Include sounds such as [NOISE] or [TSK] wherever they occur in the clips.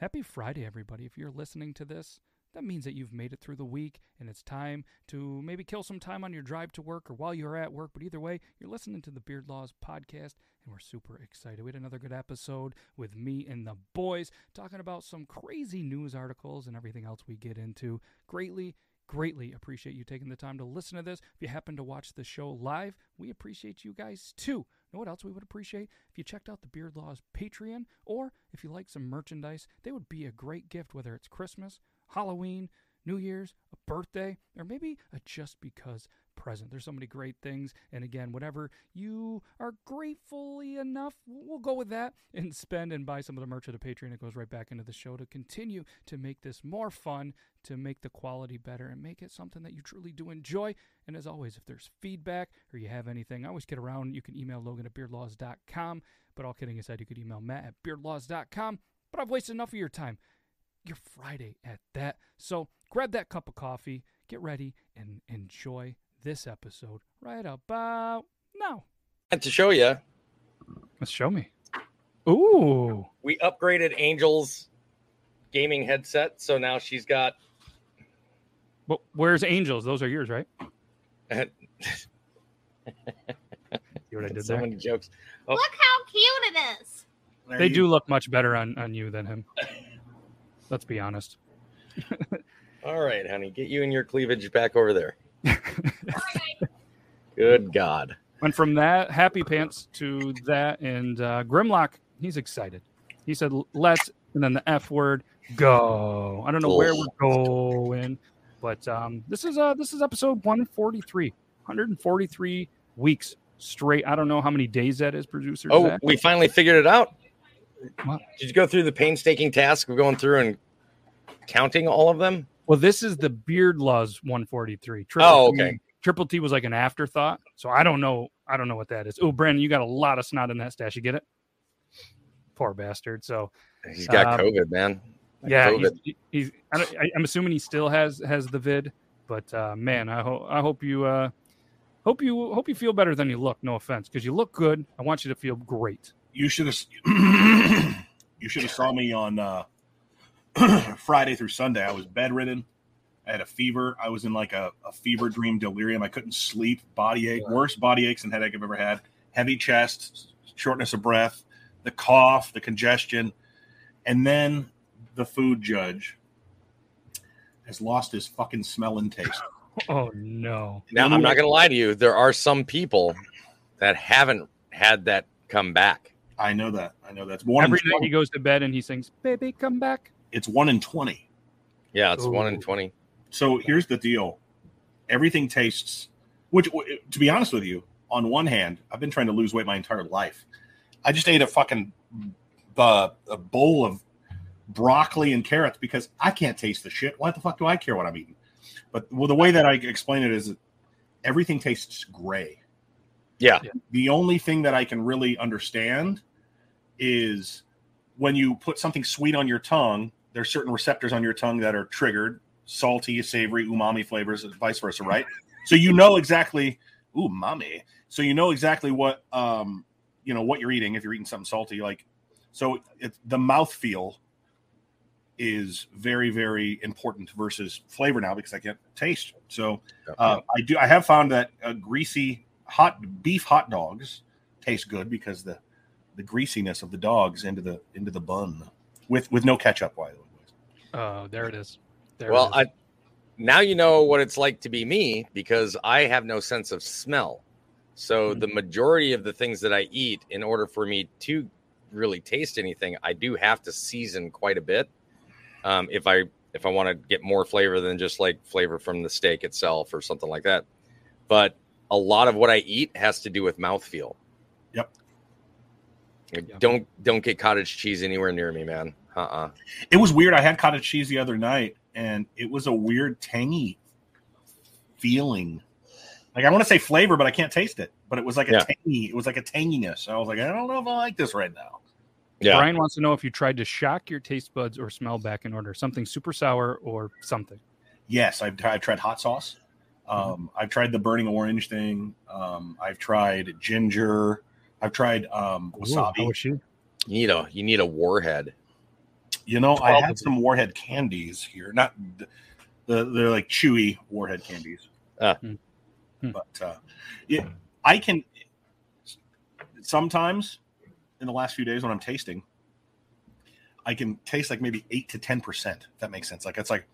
Happy Friday, everybody. If you're listening to this, that means that you've made it through the week and it's time to maybe kill some time on your drive to work or while you're at work. But either way, you're listening to the Beard Laws podcast and we're super excited. We had another good episode with me and the boys talking about some crazy news articles and everything else we get into. Greatly, greatly appreciate you taking the time to listen to this. If you happen to watch the show live, we appreciate you guys too. Know what else we would appreciate? If you checked out the Beard Laws Patreon, or if you like some merchandise, they would be a great gift, whether it's Christmas, Halloween, New Year's, a birthday, or maybe a just because present. There's so many great things. And again, whatever you are gratefully enough, we'll go with that [LAUGHS] and spend and buy some of the merch at the Patreon. It goes right back into the show to continue to make this more fun, to make the quality better, and make it something that you truly do enjoy. And as always, if there's feedback or you have anything, I always get around. You can email Logan at beardlaws.com. But all kidding aside, you could email Matt at beardlaws.com. But I've wasted enough of your time your Friday at that. So grab that cup of coffee, get ready, and enjoy this episode right about now. And to show you, Let's show me. Ooh. we upgraded Angel's gaming headset, so now she's got. Well, where's Angels? Those are yours, right? [LAUGHS] See what I did so there? many jokes. Oh, Look how cute it is. They do look much better on, on you than him. [LAUGHS] Let's be honest. [LAUGHS] all right, honey, get you and your cleavage back over there. Good God. Went from that happy pants to that, and uh, Grimlock, he's excited. He said, "Let's," and then the F word, go. I don't know where we're going, but um, this is uh this is episode 143, 143 weeks straight. I don't know how many days that is, producer. Oh, Zac. we finally figured it out. What? Did you go through the painstaking task of going through and counting all of them? Well, this is the Beard Laws 143. Triple Oh, T- okay. Triple T was like an afterthought, so I don't know. I don't know what that is. Oh, Brandon, you got a lot of snot in that stash. You get it? Poor bastard. So He's got Um, COVID, man. yeah, he's, COVID. he's I don't, I, I'm assuming he still has has the vid, but uh, man, I hope I hope you uh, hope you hope you feel better than you look. No offense, because you look good. I want you to feel great. you should have [CLEARS THROAT] you should have saw me on uh [CLEARS THROAT] Friday through Sunday. I was bedridden. I had a fever. I was in like a, a fever dream delirium. I couldn't sleep, body ache, worst body aches and headache I've ever had. Heavy chest, shortness of breath, the cough, the congestion, and then the food judge has lost his fucking smell and taste. [LAUGHS] Oh no! Now, I'm not going to lie to you. There are some people that haven't had that come back. I know that. I know that's one. Every night he goes to bed and he sings, "Baby, come back." It's one in twenty. Yeah, it's one in 20. So here's the deal: everything tastes. Which, to be honest with you, on one hand, I've been trying to lose weight my entire life. I just ate a fucking uh, a bowl of broccoli and carrots because I can't taste the shit. Why the fuck do I care what I'm eating? But well, the way that I explain it is that everything tastes gray. Yeah. The only thing that I can really understand is when you put something sweet on your tongue, there's certain receptors on your tongue that are triggered, salty, savory, umami flavors, and vice versa, right? so you know exactly umami. So you know exactly what um you know what you're eating if you're eating something salty. Like so it's the mouth feel is very, very important versus flavor now because I can't taste. So uh, I do I have found that uh, greasy hot beef hot dogs taste good because the the greasiness of the dogs into the into the bun with with no ketchup by the way. Oh, there it is. There well, it is. I now you know what it's like to be me because I have no sense of smell. So Mm-hmm. the majority of the things that I eat, in order for me to really taste anything, I do have to season quite a bit. Um, if I if I want to get more flavor than just like flavor from the steak itself or something like that. But a lot of what I eat has to do with mouthfeel. Yep. Like, Yeah. Don't don't get cottage cheese anywhere near me, man. Uh uh It was weird. I had cottage cheese the other night, and it was a weird tangy feeling. Like I want to say flavor, but I can't taste it. But it was like a Yeah. tangy. It was like a tanginess. I was like, I don't know if I like this right now. Yeah. Brian wants to know if you tried to shock your taste buds or smell back in order, something super sour or something. Yes, I've, I've tried hot sauce. Um, I've tried the burning orange thing. Um, I've tried ginger. I've tried um, wasabi. was she? You need a you need a warhead. You know, I Twelve had some warhead candies here. Not the, the they're like chewy warhead candies. Ah. Hmm. Hmm. But uh, yeah, I can sometimes in the last few days when I'm tasting, I can taste like maybe eight to ten percent. If that makes sense. Like it's like,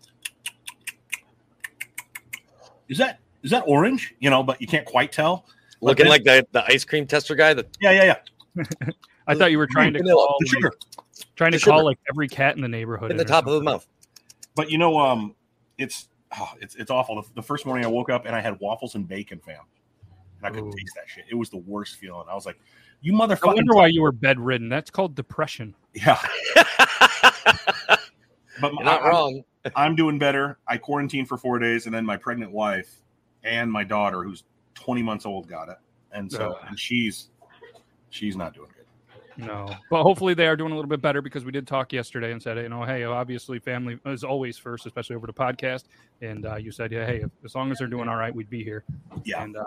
is that is that orange? You know, but you can't quite tell. But Looking like the, the ice cream tester guy. The yeah, yeah, yeah. I thought you were trying to Vanilla, call, The like, sugar. trying to the call sugar. like every cat in the neighborhood in the or top of the mouth. But you know, um, it's oh, it's it's awful. The, the first morning I woke up and I had waffles and bacon, fam, and I couldn't Ooh. taste that shit. It was the worst feeling. I was like, "You motherfucker!" I wonder why you were bedridden. That's called depression. Yeah, [LAUGHS] but You're not I- I'm- wrong. I'm doing better. I quarantined for four days, and then my pregnant wife and my daughter, who's 20 months old, got it, and so and she's she's not doing good. No, but hopefully they are doing a little bit better because we did talk yesterday and said, you know, hey, obviously family is always first, especially over the podcast. And uh, you said, yeah, hey, as long as they're doing all right, we'd be here. Yeah, And uh,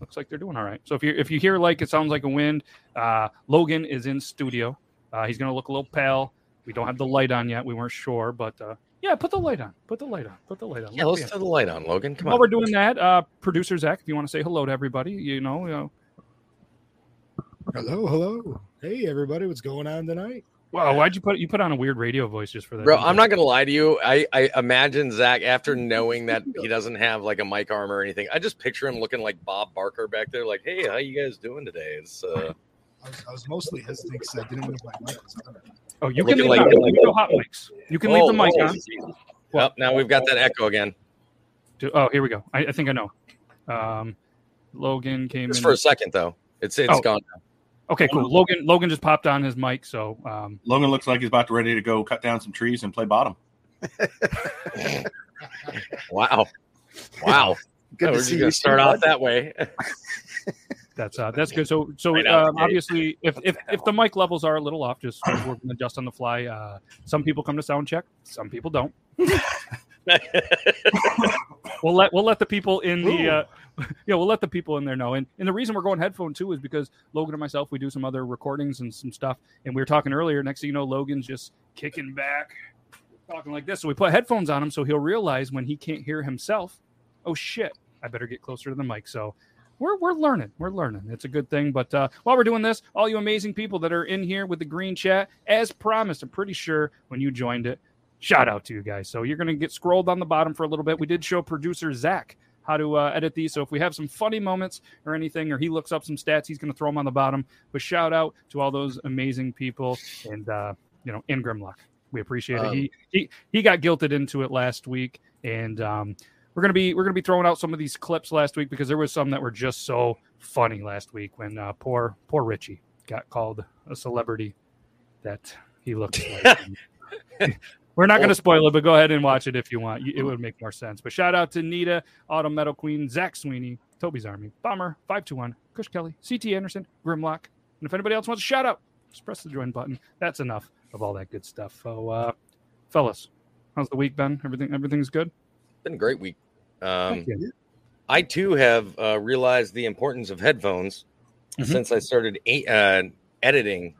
looks like they're doing all right. So if you if you hear like it sounds like a wind, uh, Logan is in studio. Uh, he's gonna look a little pale. We don't have the light on yet. We weren't sure, but uh, yeah, put the light on. Put the light on. Put the light on. Yeah, Let let's turn the light on, Logan. Come While on. we're doing that, uh, producer Zac, if you want to say hello to everybody, you know, you know. Hello, hello. Hey, everybody, what's going on tonight? Wow, why'd you put you put on a weird radio voice just for that? Bro, I'm not gonna lie to you. I, I imagine Zac after knowing that he [LAUGHS] doesn't have like a mic arm or anything. I just picture him looking like Bob Barker back there, like, "Hey, how you guys doing today?" It's uh, I was, I was mostly hesitant because I didn't know if my mic was on. Oh, you Looking can leave like- it on. We go hot mics. You can leave the oh, mic oh, on. Well, now we've got that echo again. Do- Oh, here we go. I, I think I know. Um, Logan came Just in. for a second though. It's it's Oh. gone. Okay, cool. Logan Logan just popped on his mic, so um, Logan looks like he's about to ready to go cut down some trees and play bottom. [LAUGHS] Wow. Wow. Good Oh, to we're see just you. gonna start too, off that way. [LAUGHS] that's uh, that's good. So so Right um, obviously, if, if if the mic levels are a little off, just we're going to adjust on the fly. Uh, some people come to sound check, some people don't. [LAUGHS] We'll let we'll let the people in the uh, [LAUGHS] yeah we'll let the people in there know. And and the reason we're going headphone too is because Logan and myself we do some other recordings and some stuff. And we were talking earlier. Next thing you know, Logan's just kicking back, talking like this. So we put headphones on him so he'll realize when he can't hear himself. Oh shit! I better get closer to the mic. So we're we're learning. We're learning. It's a good thing. But uh, while we're doing this, all you amazing people that are in here with the green chat, as promised, I'm pretty sure when you joined it, shout out to you guys. So you're going to get scrolled on the bottom for a little bit. We did show producer Zac how to uh, edit these. So if we have some funny moments or anything, or he looks up some stats, he's going to throw them on the bottom. But shout out to all those amazing people and uh, you know in Grimlock. We appreciate it. Um, He he he got guilted into it last week, and um, we're gonna be we're gonna be throwing out some of these clips last week because there was some that were just so funny last week when uh, poor poor Richie got called a celebrity that he looked [LAUGHS] like. We're not going to spoil it, but go ahead and watch it if you want. It would make more sense. But shout out to Nita, Autumn Metal Queen, Zach Sweeney, Toby's Army, Bomber, 521, Kush Kelly, CT Anderson, Grimlock. And if anybody else wants a shout out, Just press the join button. That's enough of all that good stuff. So, uh, fellas, how's the week been? Everything everything's good. Been a great week. Um. I too have uh, realized the importance of headphones Mhm. since I started a- uh, editing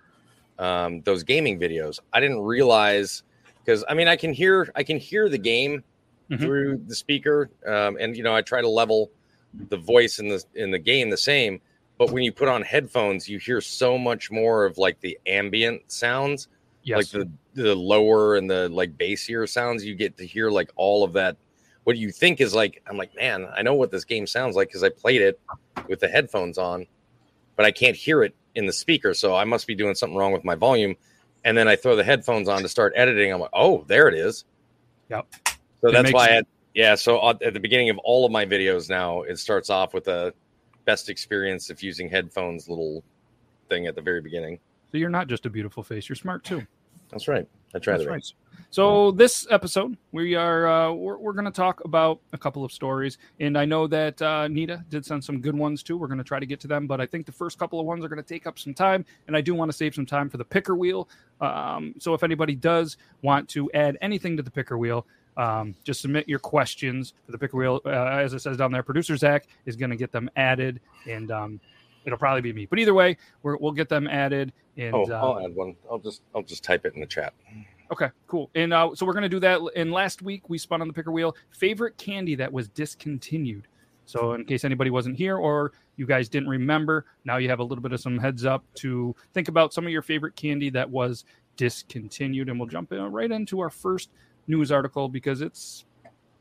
um, those gaming videos. I didn't realize because I mean I can hear I can hear the game Mhm. through the speaker, um, and you know I try to level the voice in the in the game the same. But when you put on headphones, you hear so much more of like the ambient sounds, Yes. like the the lower and the like bassier sounds. You get to hear like all of that. What do you think is like, I'm like, man, I know what this game sounds like because I played it with the headphones on, but I can't hear it in the speaker. So I must be doing something wrong with my volume. And then I throw the headphones on to start editing. I'm like, oh, there it is. Yep. So It that's why I had, yeah. So at the beginning of all of my videos now, it starts off with a best experience of using headphones little thing at the very beginning. so you're not just a beautiful face. You're smart too. That's right. I try That's be. right. So this episode, we are uh, we're, we're going to talk about a couple of stories, and I know that uh, Nita did send some good ones too. We're going to try to get to them, but I think the first couple of ones are going to take up some time, and I do want to save some time for the picker wheel. Um, so if anybody does want to add anything to the picker wheel, um, just submit your questions for the picker wheel. Uh, as it says down there, producer Zac is going to get them added, and um, it'll probably be me. But either way, we're, we'll get them added. And Oh, uh, I'll add one. I'll just I'll just type it in the chat. Okay, cool. And uh, so we're gonna do that. And last week we spun on the picker wheel favorite candy that was discontinued. So in case anybody wasn't here or you guys didn't remember, now you have a little bit of some heads up to think about some of your favorite candy that was discontinued. And we'll jump in, right into our first news article because it's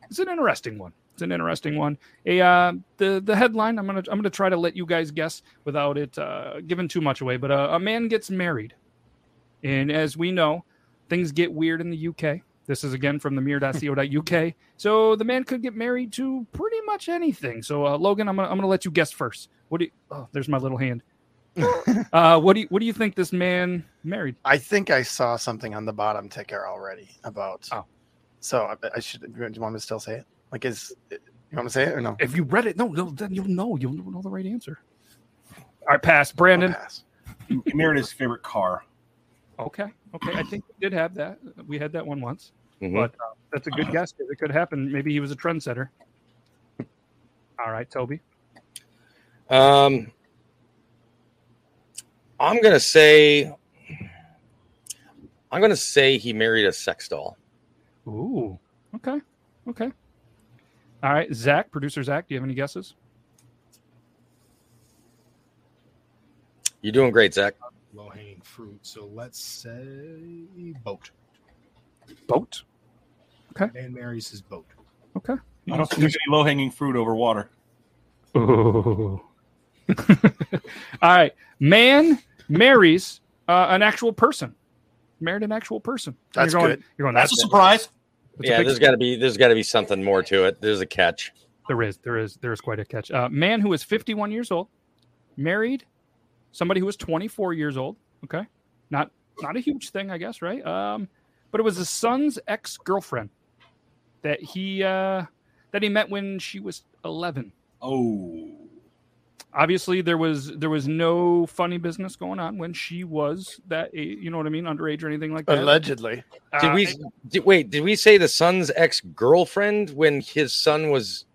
it's an interesting one. It's an interesting one. A uh, the the headline. I'm gonna I'm gonna try to let you guys guess without it uh, giving too much away. But uh, a man gets married, and as we know, things get weird in the UK. This is again from the mirror.co.uk. [LAUGHS] So the man could get married to pretty much anything. So uh, Logan, I'm gonna I'm gonna let you guess first. What do you? Oh, there's my little hand. [LAUGHS] uh, what do you what do you think this man married? I think I saw something on the bottom ticker already about. Oh. So I, I should. Do you want me to still say it? Like, is you want me to say it or no? If you read it, no, no, then you'll know. You'll know the right answer. All right, pass. Brandon. I'll pass. He married his favorite car. Okay, okay. I think we did have that. We had that one once, Mhm. but uh, that's a good guess. 'cause It could happen. Maybe he was a trendsetter. All right, Toby. Um, I'm gonna say, I'm gonna say he married a sex doll. Ooh. Okay. Okay. All right, Zac, producer Zac, do you have any guesses? You're doing great, Zac. Low hanging fruit. So let's say boat. Boat. Okay. Man marries his boat. Okay. I don't think there's any low hanging fruit over water. Ooh. [LAUGHS] All right. Man marries uh, an actual person. Married an actual person. That's you're going, good. You're going. That's a surprise. that's yeah, big- there's got to be there's got to be something more to it. There's a catch. There is, there is, there is quite a catch. Uh, man who is 51 years old, married somebody who was 24 years old. Okay, not not a huge thing, I guess, right? Um, but it was his son's ex girlfriend that he uh, that he met when she was 11. Oh, Obviously, there was there was no funny business going on when she was that a- you know what I mean, underage or anything like that. Allegedly. Did Uh, we did, wait? Did we say the son's ex girlfriend when his son was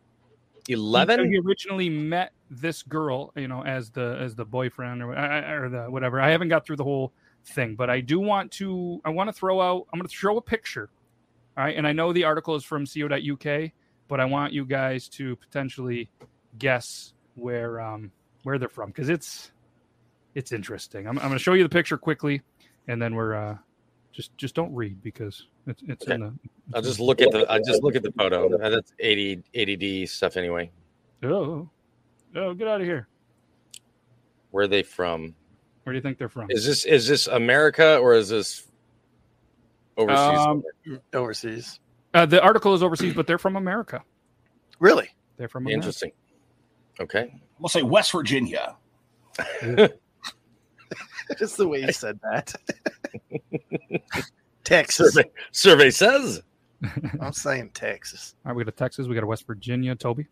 eleven? He originally met this girl, you know, as the as the boyfriend or or the whatever. I haven't got through the whole thing, but I do want to. I want to throw out. I'm going to throw a picture. All right, and I know the article is from co.uk, but I want you guys to potentially guess where um where they're from because it's it's interesting. I'm, I'm going to show you the picture quickly, and then we're uh just just don't read because it's it's in the. I'll just look at the I just look at the photo. That's 80 ADD stuff anyway. Oh, oh, get out of here! Where are they from? Where do you think they're from? Is this is this America or is this overseas? Um, Overseas. Uh, the article is overseas, but they're from America. Really? They're from America. Interesting. Okay. we'll say West Virginia. [LAUGHS] Just the way you said that. [LAUGHS] Texas. Survey survey says. I'm saying Texas. All right, we got a Texas, we got a West Virginia. Toby,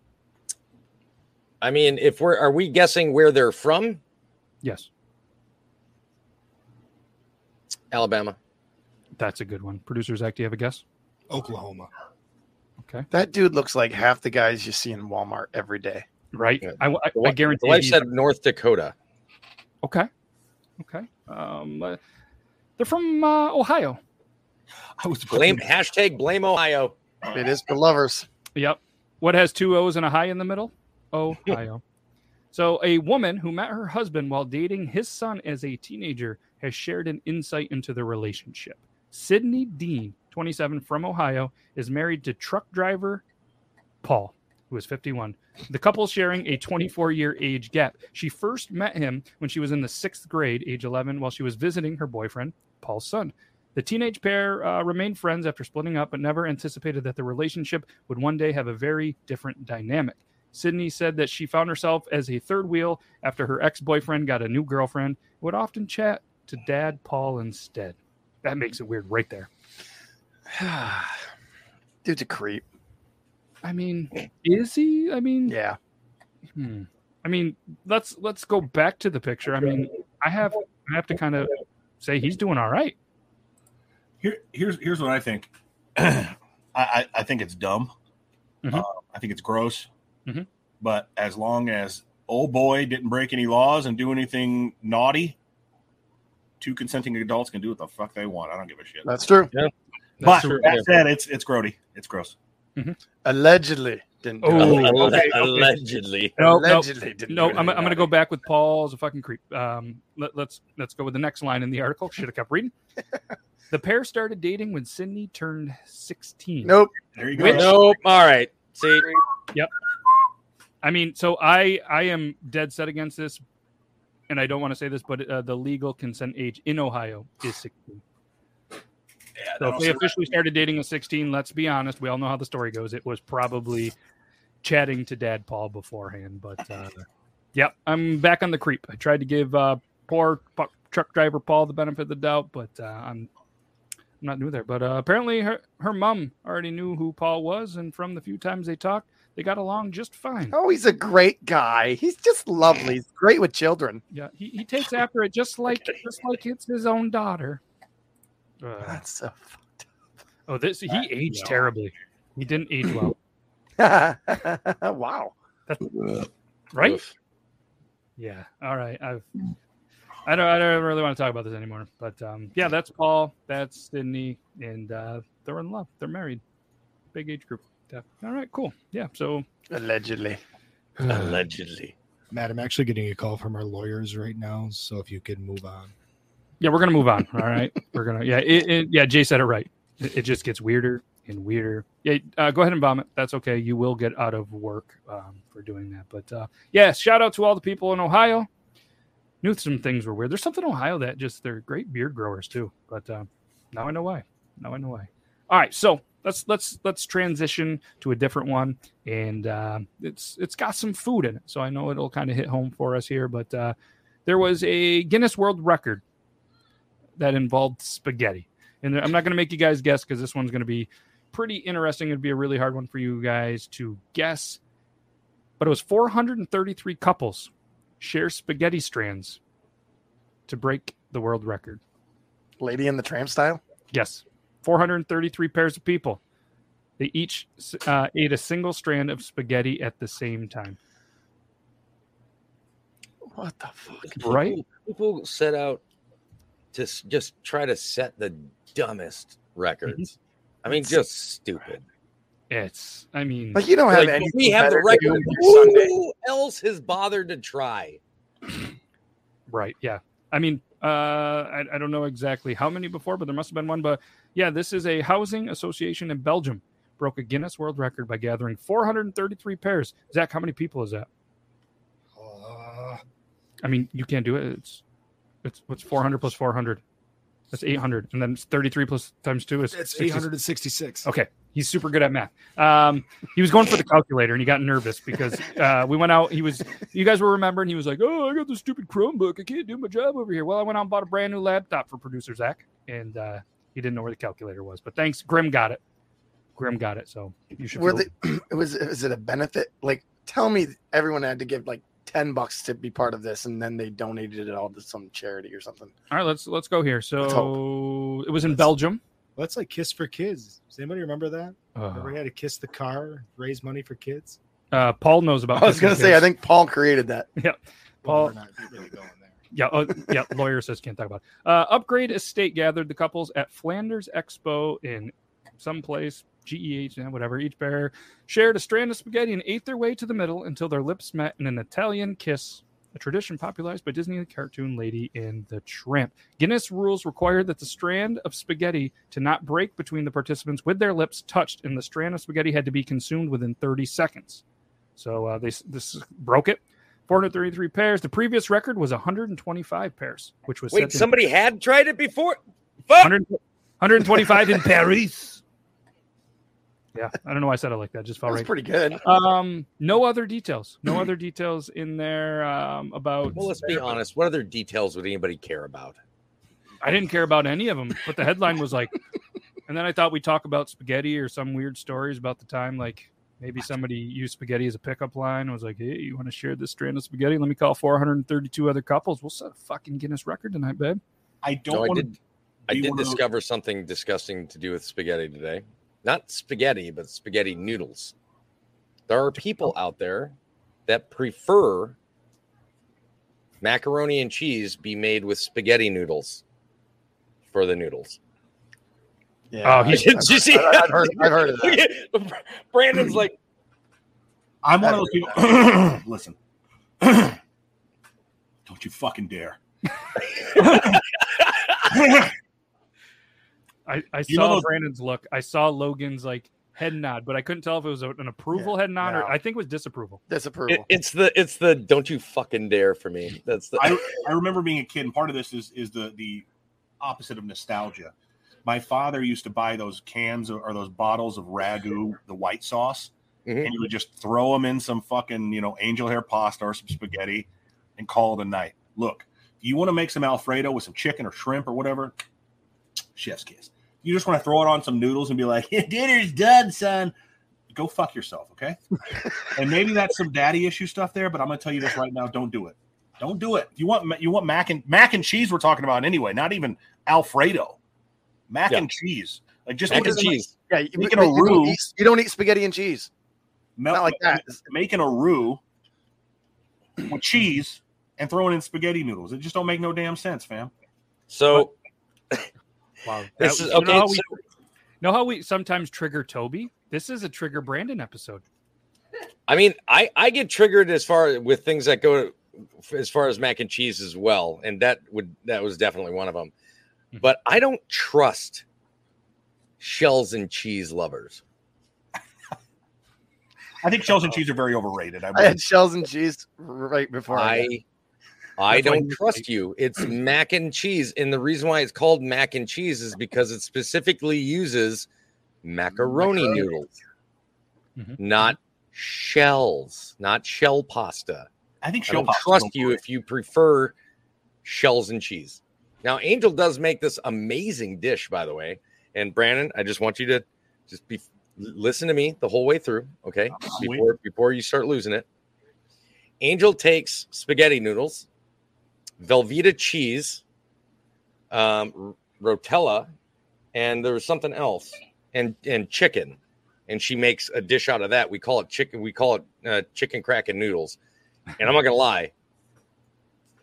I mean, if we're are we guessing where they're from? yes. Alabama. That's a good one. Producer Zac, do you have a guess? Oklahoma. Okay. That dude looks like half the guys you see in Walmart every day. Right. Yeah. I, I, I guarantee. The wife he's- said North Dakota. Okay. Okay. Um, uh, they're from uh, Ohio. I was Blame hashtag blame Ohio. It is for lovers. Yep. What has two O's and a high in the middle? Ohio. so, a woman who met her husband while dating his son as a teenager has shared an insight into the relationship. Sydney Dean, 27, from Ohio, is married to truck driver Paul, who is 51. The couple sharing a 24 year age gap. She first met him when she was in the sixth grade, age 11, while she was visiting her boyfriend, Paul's son. The teenage pair uh, remained friends after splitting up, but never anticipated that the relationship would one day have a very different dynamic. Sydney said that she found herself as a third wheel after her ex boyfriend got a new girlfriend, would often chat to dad Paul instead. That makes it weird right there. [SIGHS] Dude's a creep. I mean, is he? I mean, Yeah. Hmm. I mean, let's let's go back to the picture. I mean, I have I have to kind of say he's doing all right. Here, here's here's what I think. [CLEARS THROAT] I, I I think it's dumb. Mhm. Uh, I think it's gross. Mhm. But as long as old boy didn't break any laws and do anything naughty, two consenting adults can do what the fuck they want. I don't give a shit. That's true. but That's true. that said, it's it's grody. It's gross. Allegedly didn't do Oh, [LAUGHS] okay, okay. Allegedly. No, no, Allegedly didn't no. do I'm, I'm going to go back with Paul as a fucking creep. Um, let, let's let's go with the next line in the article. Should have kept reading. [LAUGHS] the pair started dating when Sydney turned 16. Nope. There you go. Which- Nope. All right. See, I mean, so I I am dead set against this, and I don't want to say this, but uh, the legal consent age in Ohio is 16. Yeah, So if they officially started dating at 16, let's be honest, we all know how the story goes. It was probably chatting to Dad Paul beforehand. But uh, yep, I'm back on the creep. I tried to give uh, poor truck driver Paul the benefit of the doubt, but uh, I'm I'm not new there. But uh, apparently her her mom already knew who Paul was, and from the few times they talked, they got along just fine. Oh, he's a great guy. He's just lovely. He's great with children. Yeah, he, he takes after it just like just like it's his own daughter. Uh, That's so. fucked up. oh, this he aged terribly. He didn't age well, [LAUGHS] [LAUGHS] wow. right? Oof. Yeah. All right. I've I don't I don't really want to talk about this anymore. But um yeah, that's Paul, that's Sydney, and uh they're in love. They're married. Big age group. Yeah. All right, cool. Yeah. So Allegedly. [SIGHS] allegedly. Matt, I'm actually getting a call from our lawyers right now. So if you could move on. yeah, we're gonna move on. All right. [LAUGHS] we're gonna yeah, it, it, yeah, Jay said it right. It, it just gets weirder and weirder. Yeah, uh, go ahead and vomit. That's okay. You will get out of work um, for doing that. But uh yeah, shout out to all the people in Ohio. Knew some things were weird. There's something in Ohio that just they're great beard growers too. But uh, now I know why. Now I know why. All right, so let's let's let's transition to a different one, and uh, it's it's got some food in it, so I know it'll kind of hit home for us here. But uh, there was a Guinness World Record that involved spaghetti, and I'm not going to make you guys guess because this one's going to be pretty interesting. It'd be a really hard one for you guys to guess, but it was 433 couples share spaghetti strands to break the world record. Lady in the tramp style. Yes, 433 pairs of people. They each uh, ate a single strand of spaghetti at the same time. What the fuck? Right? People, people set out to just try to set the dumbest records. I mean, just stupid. It's, I mean, Like you don't have Like, any. we have the better record. do Sunday. Who else has bothered to try? right. Yeah. I mean, uh, I, I don't know exactly how many before, but there must have been one. But yeah, this is a housing association in Belgium broke a Guinness World Record by gathering 433 pairs. Zac, how many people is that? Uh, I mean, you can't do it. It's, it's what's 400 plus 400? That's 800. And then 33 plus times two is it's 60 866. Okay. He's super good at math. Um, he was going for the calculator and he got nervous because uh, we went out. He was, you guys were remembering, he was like, Oh, I got this stupid Chromebook. I can't do my job over here. Well, I went out and bought a brand new laptop for producer Zac, and uh, he didn't know where the calculator was. But thanks. Grim got it. Grim got it. So you should Were they? [CLEARS THROAT] Was was it a benefit? Like, tell me, everyone had to give like ten bucks to be part of this, and then they donated it all to some charity or something. All right, let's let's go here. So it was in Belgium. Well, that's like Kiss for Kids. Does anybody remember that? Uh, Remember, he had to kiss the car, raise money for kids. uh, Paul knows about. I was gonna say, I think Paul created that. [LAUGHS] Yeah, Well, Paul. we're not really going there. Yeah, uh, yeah. Lawyer says can't talk about. It. Uh, Upgrade Estate gathered the couples at Flanders Expo in some place. GEH, yeah, whatever. Each pair shared a strand of spaghetti and ate their way to the middle until their lips met in an Italian kiss, a tradition popularized by Disney cartoon Lady and the Tramp. Guinness rules require that the strand of spaghetti to not break between the participants with their lips touched, and the strand of spaghetti had to be consumed within 30 seconds. So uh, they this broke it. 433 pairs. The previous record was 125 pairs, which was Wait, set in somebody had tried it before? Fuck! 100 125 in Paris. Yeah, I don't know why I said it like that. Just felt That's right. pretty good. Um, no other details. No other details in there um, about. Well, let's be honest. What other details would anybody care about? I didn't care about any of them, but the headline was like, [LAUGHS] and then I thought we'd talk about spaghetti or some weird stories about the time, like maybe somebody used spaghetti as a pickup line. and was like, hey, you want to share this strand of spaghetti? Let me call 432 other couples. We'll set a fucking Guinness record tonight, babe. I don't No, I did. I did one of those- discover something disgusting to do with spaghetti today. Not spaghetti, but spaghetti noodles. There are people out there that prefer macaroni and cheese be made with spaghetti noodles for the noodles. Yeah, Oh, he's- [LAUGHS] Did you see? I've heard, I've heard of that. [LAUGHS] Brandon's like, I'm one of those people. [CLEARS THROAT] Listen, [CLEARS THROAT] don't you fucking dare. [LAUGHS] I, I You saw know those- Brandon's look. I saw Logan's like head nod, but I couldn't tell if it was an approval head nod or. I think it was disapproval. Disapproval. it- it's the it's the don't you fucking dare for me. That's the I, I remember being a kid, and part of this is is the the opposite of nostalgia. My father used to buy those cans or, or those bottles of ragu, the white sauce, Mhm. and he would just throw them in some fucking you know angel hair pasta or some spaghetti, and call it a night. Look, you want to make some Alfredo with some chicken or shrimp or whatever, [TSK] chef's kiss. You just want to throw it on some noodles and be like, [LAUGHS] dinner's done, son. Go fuck yourself, okay? [LAUGHS] and maybe that's some daddy issue stuff there, but I'm gonna tell you this right now: don't do it. Don't do it. You want you want mac and mac and cheese? We're talking about anyway, not even Alfredo. Mac Yeah. and cheese, like just mac and making- cheese. yeah, you, making you a don't roux. eat- you don't eat spaghetti and cheese. melt, Not like that. Making a roux with cheese and throwing in spaghetti noodles. It just don't make no damn sense, fam. So Wow. This That- is- you okay, Know how, we, so- know how we sometimes trigger Toby? This is a trigger Brandon episode. I mean, I I get triggered as far with things that go as far as mac and cheese as well, and that would that was definitely one of them. Mhm. But I don't trust shells and cheese lovers. I think shells and cheese are very overrated. I, I had shells and cheese right before I. I I don't trust you. It's [CLEARS THROAT] mac and cheese, and the reason why it's called mac and cheese is because it specifically uses macaroni Macaroni. noodles, Mhm. not shells, not shell pasta. I think I shell don't pasta's trust you if you prefer shells and cheese. Now, Angel does make this amazing dish, by the way. And Brandon, I just want you to just be listen to me the whole way through, okay? Before before you start losing it. Angel takes spaghetti noodles, Velveeta cheese, um, rotella, and there was something else, and and chicken, and she makes a dish out of that. We call it chicken. We call it uh, chicken crack and noodles. And I'm not gonna lie,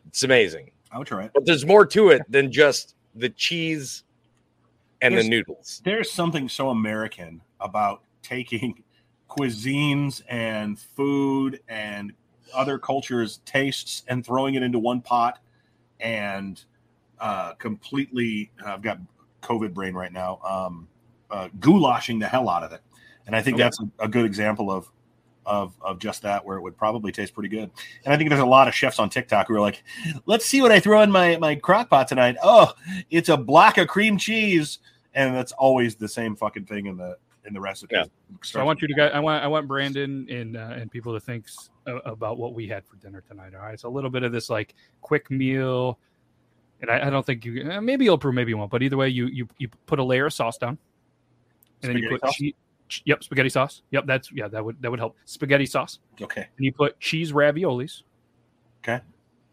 it's amazing. I would try it. But there's more to it than just the cheese and There's- the noodles. There's something so American about taking [LAUGHS] cuisines and food and other cultures' tastes and throwing it into one pot and uh, completely. I've got COVID brain right now. Um, uh, goulashing the hell out of it, and I think Okay. that's a, a good example of. Of, of just that, where it would probably taste pretty good, and I think there's a lot of chefs on TikTok who are like, "Let's see what I throw in my my crock pot tonight." Oh, it's a block of cream cheese, and that's always the same fucking thing in the in the recipe. Yeah. So I want you to guys, I want I want Brandon and uh, and people to think s- a- about what we had for dinner tonight. All right, so a little bit of this like quick meal, and I, I don't think you eh, maybe you'll prove maybe you won't. But either way, you you you put a layer of sauce down, and then you put sauce? che- yep spaghetti sauce. Yep, that's yeah that would that would help spaghetti sauce. Okay. And you put cheese raviolis, Okay.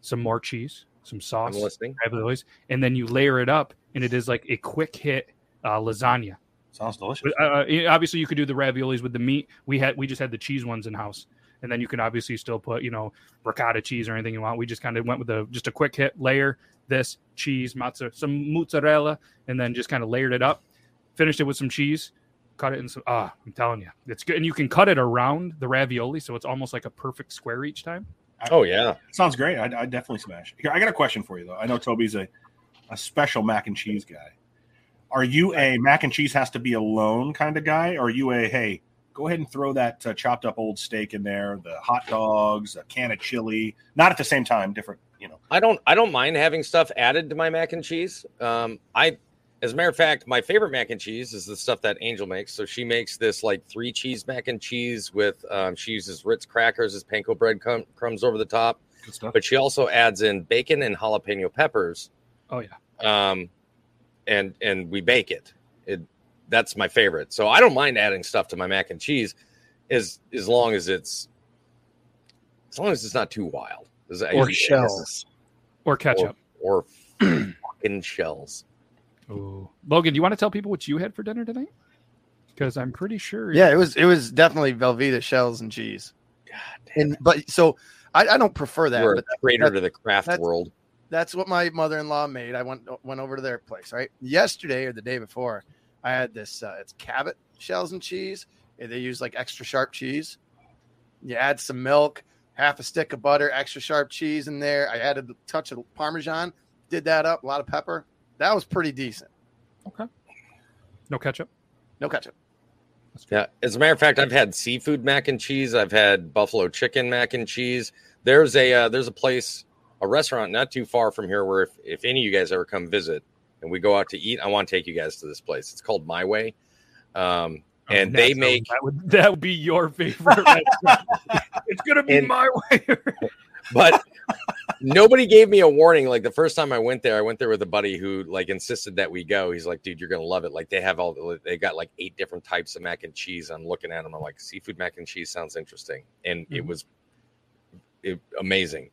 Some more cheese, some sauce, I'm listening. raviolis, and then you layer it up, and it is like a quick hit uh, lasagna. Sounds delicious. Uh, uh, obviously, you could do the raviolis with the meat. We had we just had the cheese ones in house, and then you can obviously still put you know ricotta cheese or anything you want. We just kind of went with a just a quick hit layer this cheese, mozzarella, some mozzarella, and then just kind of layered it up. Finished it with some cheese, cut it in some. Ah, I'm telling you, it's good, and you can cut it around the ravioli, so it's almost like a perfect square each time. Oh yeah, Sounds great. I I definitely smash. Here, I got a question for you though. I know Toby's a a special mac and cheese guy. Are you a mac and cheese has to be alone kind of guy, or are you a hey, go ahead and throw that uh, chopped up old steak in there, the hot dogs, a can of chili, not at the same time, different, you know. I don't I don't mind having stuff added to my mac and cheese. Um, I, as a matter of fact, my favorite mac and cheese is the stuff that Angel makes. So she makes this like three cheese mac and cheese with um, she uses Ritz crackers as panko bread crumb, crumbs over the top, Good stuff. but she also adds in bacon and jalapeno peppers. Oh yeah, Um, and and we bake it. It that's my favorite. So I don't mind adding stuff to my mac and cheese, as as long as it's as long as it's not too wild. As I Or usually say, shells. or ketchup. or, or fucking shells. Ooh. Logan, do you want to tell people what you had for dinner tonight? Because I'm pretty sure. Yeah, it was it was definitely Velveeta shells and cheese. God And but so I, I don't prefer that. You're a but that- traitor that- to the craft that's- world. That's what my mother-in-law made. I went went over to their place, right? Yesterday or the day before, I had this uh, it's Cabot shells and cheese. and They use like extra sharp cheese. You add some milk, half a stick of butter, extra sharp cheese in there. I added a touch of parmesan, did that up, a lot of pepper. That was pretty decent. Okay. No ketchup. No ketchup. Yeah. As a matter of fact, I've had seafood mac and cheese. I've had buffalo chicken mac and cheese. There's a uh, there's a place, a restaurant not too far from here where if, if any of you guys ever come visit and we go out to eat, I want to take you guys to this place. It's called My Way. Um, and they That's- make that would that would be your favorite. [LAUGHS] restaurant. it's gonna be And- my way. [LAUGHS] but nobody gave me a warning. Like the first time I went there, I went there with a buddy who like insisted that we go. He's like, dude, you're gonna love it. Like they have all they got like eight different types of mac and cheese. I'm looking at them. I'm like, seafood mac and cheese sounds interesting, and it Mhm. was it, amazing.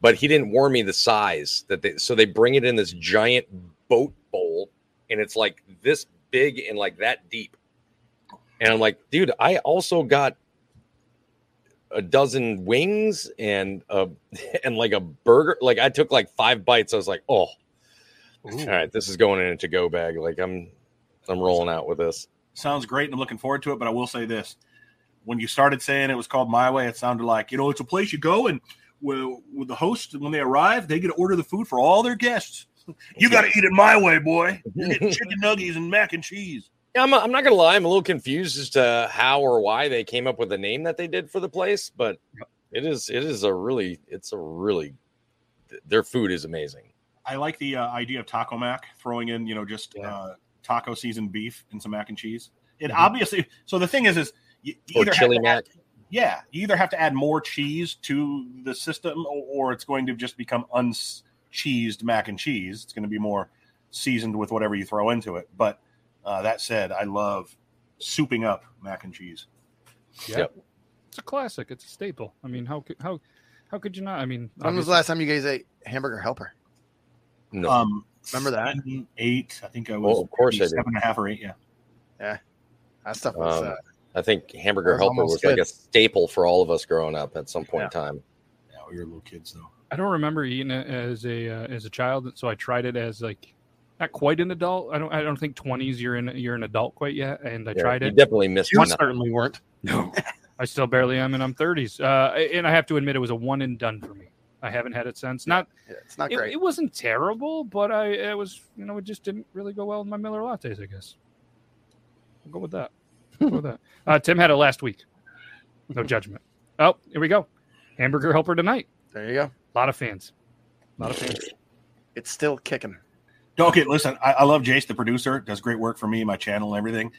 But he didn't warn me the size that they. So they bring it in this giant boat bowl, and it's like this big and like that deep. And I'm like, dude, I also got a dozen wings and a [LAUGHS] and like a burger. Like I took like five bites. I was like, oh, all right, this is going in a to go bag. Like I'm I'm rolling out with this. Sounds great, and I'm looking forward to it. But I will say this: when you started saying it was called My Way, it sounded like you know it's a place you go and with, with the host when they arrive, they get to order the food for all their guests. [LAUGHS] You got to eat it my way, boy. You're getting [LAUGHS] chicken nuggets and mac and cheese. Yeah, I'm, I'm not gonna lie, I'm a little confused as to how or why they came up with the name that they did for the place, but it is it is a really it's a really their food is amazing. I like the uh, idea of taco mac, throwing in you know just uh, taco seasoned beef and some mac and cheese. It Mhm. obviously. So the thing is, is you, you Or either chili mac. Yeah, you either have to add more cheese to the system, or, or it's going to just become uncheesed mac and cheese. It's going to be more seasoned with whatever you throw into it. But uh, that said, I love souping up mac and cheese. Yeah. Yep. It's a classic. It's a staple. I mean, how could how how could you not? I mean, When was the last time you guys ate hamburger helper? No, Um, Remember that? seven, Eight, I think I was. Oh, of course I maybe do. seven and a half or eight. Yeah. Yeah. That stuff was. Um, uh, I think hamburger That was helper almost was like a staple for all of us growing up at some point in time. Yeah, we were little kids though. I don't remember eating it as a uh, as a child, so I tried it as like not quite an adult. I don't I don't think twenties you're in you're an adult quite yet, and I Yeah, tried you it. definitely missed you one. certainly weren't. No, [LAUGHS] I still barely am, and I'm thirties. Uh, and I have to admit, it was a one and done for me. I haven't had it since. Not Yeah, it's not it, great. it wasn't terrible, but I it was you know it just didn't really go well with my Miller lattes. I guess. I'll go with that. I'll go with that. Uh, Tim had it last week. No [LAUGHS] judgment. Oh, here we go. Hamburger helper tonight. there you go. A lot of fans. A lot of fans. It's still kicking. Okay, listen, I, I love Jace, the producer, does great work for me, my channel, and everything.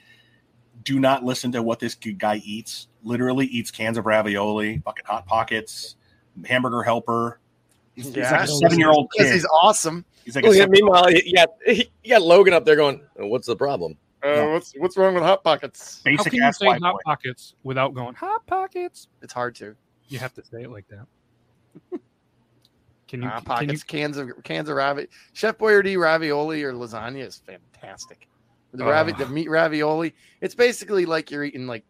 Do not listen to what this guy eats. Literally eats cans of ravioli, fucking hot pockets, hamburger helper. He's, he's like Yeah. a seven-year-old Because kid. he's awesome. He's like a Oh, yeah, seven- meanwhile, you got you got Logan up there going, "What's the problem?" Uh, Yeah. What's what's wrong with hot pockets? How can you say hot boy. pockets without going hot pockets? It's hard to. You have to say it like that. [LAUGHS] Can you Hot can you pockets, cans of cans of ravi, Chef Boyardee ravioli or lasagna is fantastic. The ravi, the meat ravioli, it's basically like you're eating like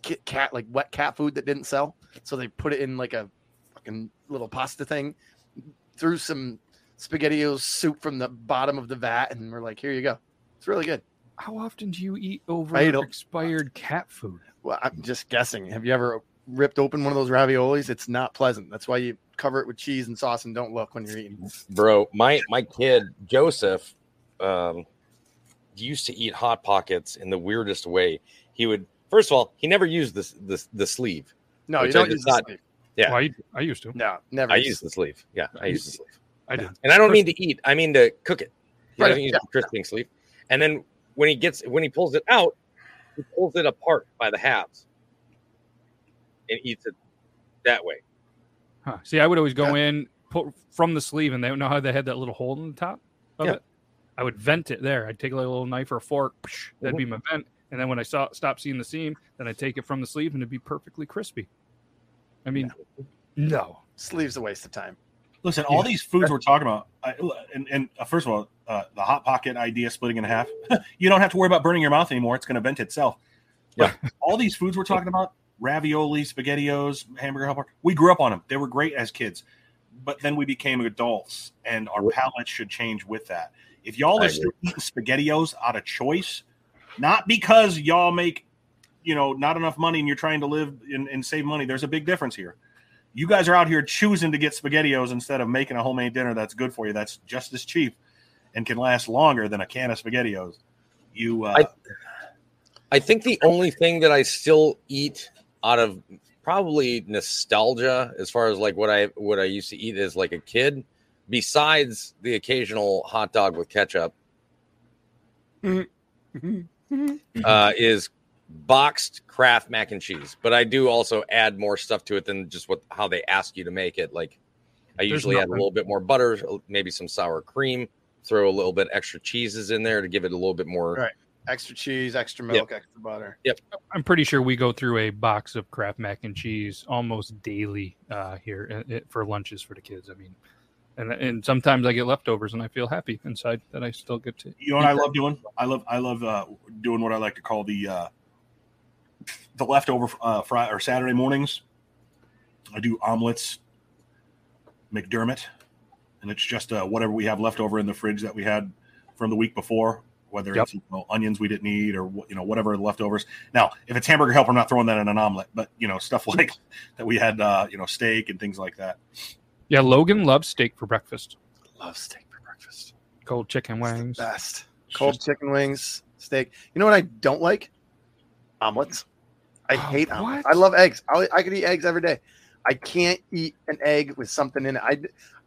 Kit Kat, like wet cat food that didn't sell. So they put it in like a fucking little pasta thing, threw some spaghettios soup from the bottom of the vat, and we're like, here you go. It's really good. How often do you eat over expired cat food? Well, I'm just guessing. Have you ever ripped open one of those raviolis? It's not pleasant. That's why you cover it with cheese and sauce and don't look when you're eating. bro my my kid joseph um used to eat hot pockets in the weirdest way he would first of all he never used this this the sleeve No, you don't just use the sleeve. yeah Well, I, I used to. No, never. i used, use the sleeve yeah i used the sleeve I did. and i don't mean to eat i mean to cook it he Right, doesn't use yeah. the crisping sleeve and then when he gets when he pulls it out he pulls it apart by the halves and eats it that way Huh. See, I would always go in, put from the sleeve, and they know how they had that little hole in the top of Yeah. it. I would vent it there. I'd take like a little knife or a fork. psh, That'd be mm-hmm. my vent. And then when I saw stop seeing the seam, then I'd take it from the sleeve, and it'd be perfectly crispy. I mean, no. Sleeve's a waste of time. Listen, all these foods we're talking about, I, and, and uh, first of all, uh, the hot pocket idea splitting in half, [LAUGHS] you don't have to worry about burning your mouth anymore. It's going to vent itself. But all these foods we're talking about, ravioli, spaghettios, hamburger helper, we grew up on them. They were great as kids, but then we became adults, and our palates should change with that. If y'all are still eating spaghettios out of choice, not because y'all make, you know, not enough money and you're trying to live and, and save money, there's a big difference here you guys are out here choosing to get spaghettios instead of making a homemade dinner that's good for you that's just as cheap and can last longer than a can of spaghettios. You uh, I- I think the only thing that I still eat out of probably nostalgia, as far as like what I what I used to eat as like a kid, besides the occasional hot dog with ketchup, uh, is boxed Kraft mac and cheese. But I do also add more stuff to it than just what how they ask you to make it. Like I There's usually add a little bit more butter, maybe some sour cream, throw a little bit extra cheeses in there to give it a little bit more. Right. Extra cheese, extra milk, extra butter. Yep. I'm pretty sure we go through a box of Kraft mac and cheese almost daily uh, here uh, uh, for lunches for the kids. I mean, and and sometimes I get leftovers and I feel happy inside that I still get to. you know what i love doing i love i love uh, doing what i like to call the uh, the leftover uh, friday or saturday mornings i do omelets mcdermott and it's just uh, whatever we have left over in the fridge that we had from the week before whether Yep. it's you know, onions we didn't eat or you know whatever leftovers now if it's hamburger helper i'm not throwing that in an omelet but you know stuff [LAUGHS] like that we had uh, you know steak and things like that Yeah, Logan loves steak for breakfast. Love steak for breakfast. Cold chicken wings. Best. Cold chicken wings, steak. You know what I don't like? Omelets. I Oh, hate omelets. I love eggs. I, I could eat eggs every day. I can't eat an egg with something in it. I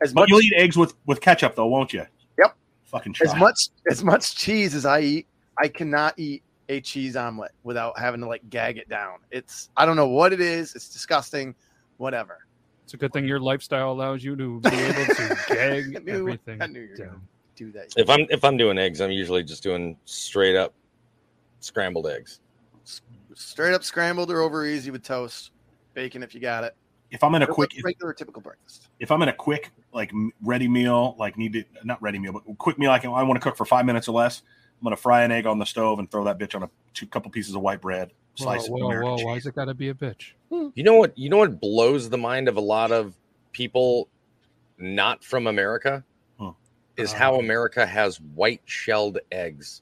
as but much you'll eat eggs with with ketchup though won't you Yep. fucking try. as much as much cheese as I eat, I cannot eat a cheese omelet without having to like gag it down. It's I don't know what it is. It's disgusting. Whatever. It's a good thing your lifestyle allows you to be able to [LAUGHS] gag I knew- everything I knew you were down. Do that. If I'm if I'm doing eggs, I'm usually just doing straight up scrambled eggs. Straight up scrambled or over easy with toast, bacon if you got it. if i'm in a Or quick regular typical breakfast. if I'm in a quick like ready meal, like need to not ready meal, but quick meal, I can I want to cook for five minutes or less. I'm gonna fry an egg on the stove and throw that bitch on a two couple pieces of white bread, slice of whoa, American whoa! cheese. Why's it got to be a bitch? You know what? You know what blows the mind of a lot of people not from America Huh. is Uh, how America has white shelled eggs.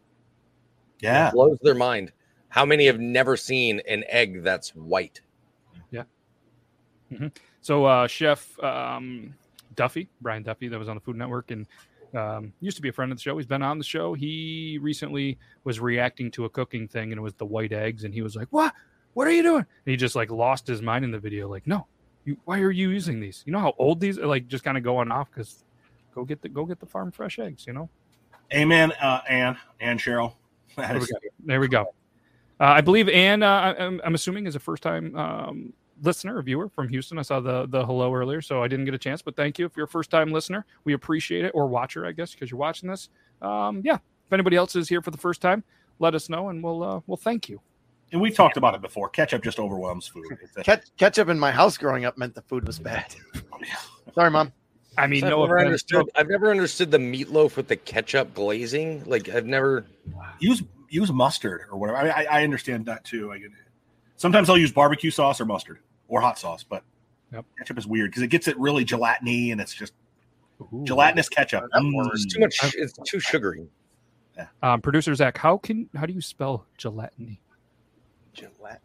Yeah, It blows their mind. How many have never seen an egg that's white? Yeah. So, uh, Chef um, Duffy, Brian Duffy, that was on the Food Network and um, used to be a friend of the show. He's been on the show. He recently was reacting to a cooking thing, and it was the white eggs, and he was like, "What? What are you doing?" And he just like lost his mind in the video. Like, no, you, why are you using these? You know how old these are? Like, just kind of going off because go get the go get the farm fresh eggs. You know. amen, uh, Anne and Cheryl. There we go. There we go. Uh, I believe Ann. Uh, I- I'm, I'm assuming is a first time um, listener or viewer from Houston. I saw the the hello earlier, so I didn't get a chance. But thank you if you're a first time listener. We appreciate it, or watcher, I guess, because you're watching this. Um, yeah. If anybody else is here for the first time, let us know, and we'll uh, we'll thank you. and we've talked about it before. Ketchup just overwhelms food. [LAUGHS] Ket- ketchup in my house growing up meant the food was bad. [LAUGHS] Sorry, mom. I mean, So no I've never offense. understood. I've never understood the meatloaf with the ketchup glazing. Like I've never. Use use mustard or whatever. I, I, I understand that too. I get it. Sometimes I'll use barbecue sauce or mustard or hot sauce, but Yep. ketchup is weird because it gets it really gelatiny and it's just Ooh. gelatinous ketchup. That Mm. works. It's too much. It's too sugary. Um, producer Zac, how can how do you spell gelatiny? Gelatiny.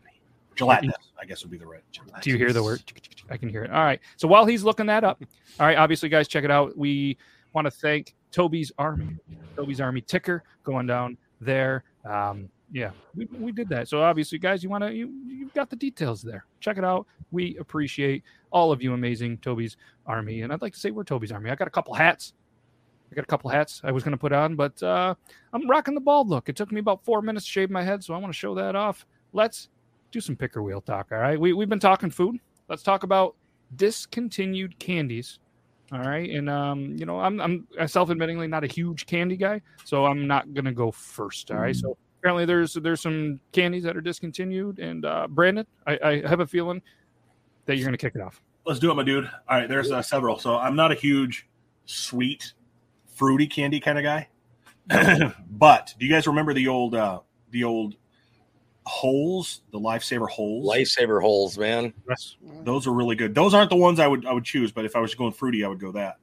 Gelatinous, I guess would be the right. Do you hear the word? I can hear it. All right. So while he's looking that up, all right, obviously, guys, check it out. We want to thank Toby's Army, Toby's Army ticker going down there. Um, yeah, we, we did that. So obviously, guys, you want to you you've got the details there. Check it out. We appreciate all of you, amazing Toby's Army, and I'd like to say we're Toby's Army. I got a couple hats. I got a couple hats I was going to put on, but uh, I'm rocking the bald look. It took me about four minutes to shave my head, so I want to show that off. Let's do some picker wheel talk. All right, we we've been talking food. Let's talk about discontinued candies. All right, and um, you know, I'm I'm self-admittingly not a huge candy guy, so I'm not gonna go first. All right, so apparently there's there's some candies that are discontinued, and uh, Brandon, I, I have a feeling that you're gonna kick it off. Let's do it, my dude. All right, there's uh, several. So I'm not a huge sweet, fruity candy kind of guy. [CLEARS THROAT] but do you guys remember the old uh the old holes, the lifesaver holes? Lifesaver holes, man. Yes. Those are really good. Those aren't the ones I would I would choose, but if I was going fruity, I would go that.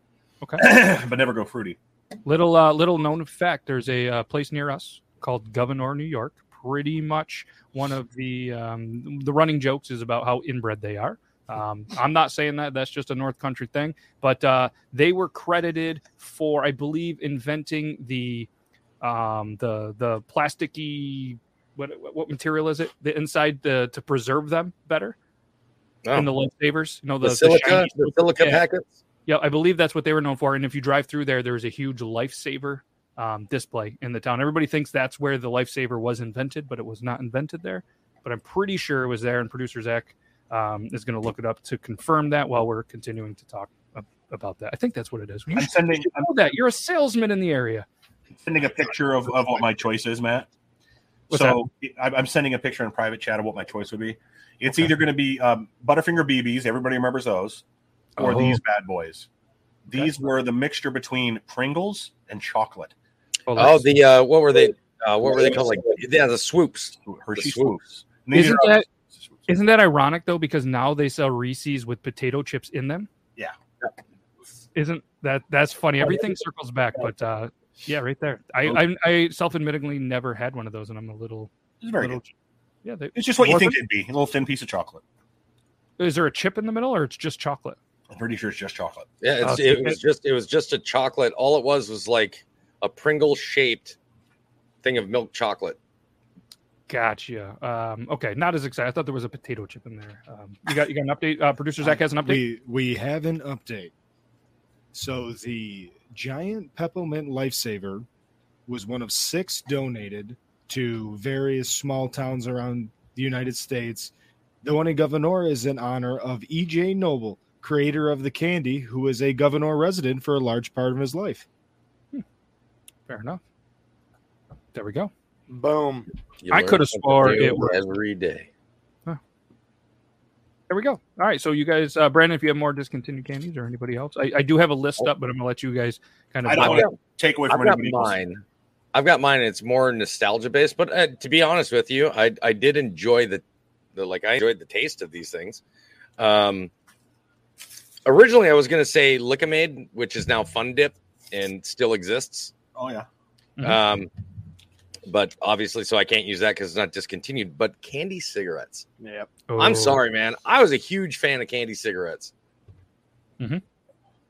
Okay. [CLEARS THROAT] but never go fruity. Little uh, little known fact: there's a uh, place near us called Gouverneur, New York. Pretty much one of the um, the running jokes is about how inbred they are. Um, I'm not saying that; that's just a North Country thing. But uh, they were credited for, I believe, inventing the um, the the plasticky what what material is it? The inside the, to preserve them better Oh, in the lifesavers. You know the, the, silica, shiny- the silica yeah. packets. Yeah, I believe that's what they were known for. And if you drive through there, there's a huge lifesaver um, display in the town. Everybody thinks that's where the lifesaver was invented, but it was not invented there. But I'm pretty sure it was there. And producer Zac um, is going to look it up to confirm that while we're continuing to talk about that. I think that's what it is. You I'm should sending I'm know that. You're a salesman in the area. sending a picture of, of what my choice is, Matt. What's so I- I'm sending a picture in private chat of what my choice would be. It's either going to be um, Butterfinger BBs. Everybody remembers those, or Oh. these bad boys. These were the mixture between Pringles and chocolate. Oh, the uh, what were they? Uh, what were they called? Like yeah, the swoops. Hershey The swoop. swoops. Isn't are- that isn't that ironic though? Because now they sell Reese's with potato chips in them. Yeah. Isn't that that's funny? Everything circles back, but uh, yeah, right there. I I, I self-admittingly never had one of those, and I'm a little It's very little. good. Yeah, they, It's just what you think than- it'd be. A little thin piece of chocolate. Is there a chip in the middle, or it's just chocolate? I'm pretty sure it's just chocolate. Yeah, it's, Oh, it was just it was just a chocolate. All it was was like a Pringle shaped thing of milk chocolate. Gotcha. Um, okay, not as excited. I thought there was a potato chip in there. Um, you got you got an update. Uh, Producer Zac has an update. We we have an update. So the giant peppermint lifesaver was one of six donated to various small towns around the United States. The one in Gouverneur is in honor of E.J. Noble, creator of the candy, who was a Gouverneur resident for a large part of his life. Hmm. Fair enough. There we go. Boom. You I coulda something swore it was- every day. There we go. All right. So you guys, uh, Brandon, if you have more discontinued candies or anybody else, I, I do have a list up, but I'm gonna let you guys kind of. I don't want to take away from I've got else. mine. I've got mine. It's more nostalgia based, but uh, to be honest with you, I I did enjoy the the like I enjoyed the taste of these things. Um, originally I was going to say Lik-M-Aid, which is now Fun Dip and still exists. Oh yeah. Mhm. Um, but obviously, so I can't use that because it's not discontinued. But candy cigarettes. Yep. Oh, I'm sorry, man. I was a huge fan of candy cigarettes. Mm-hmm.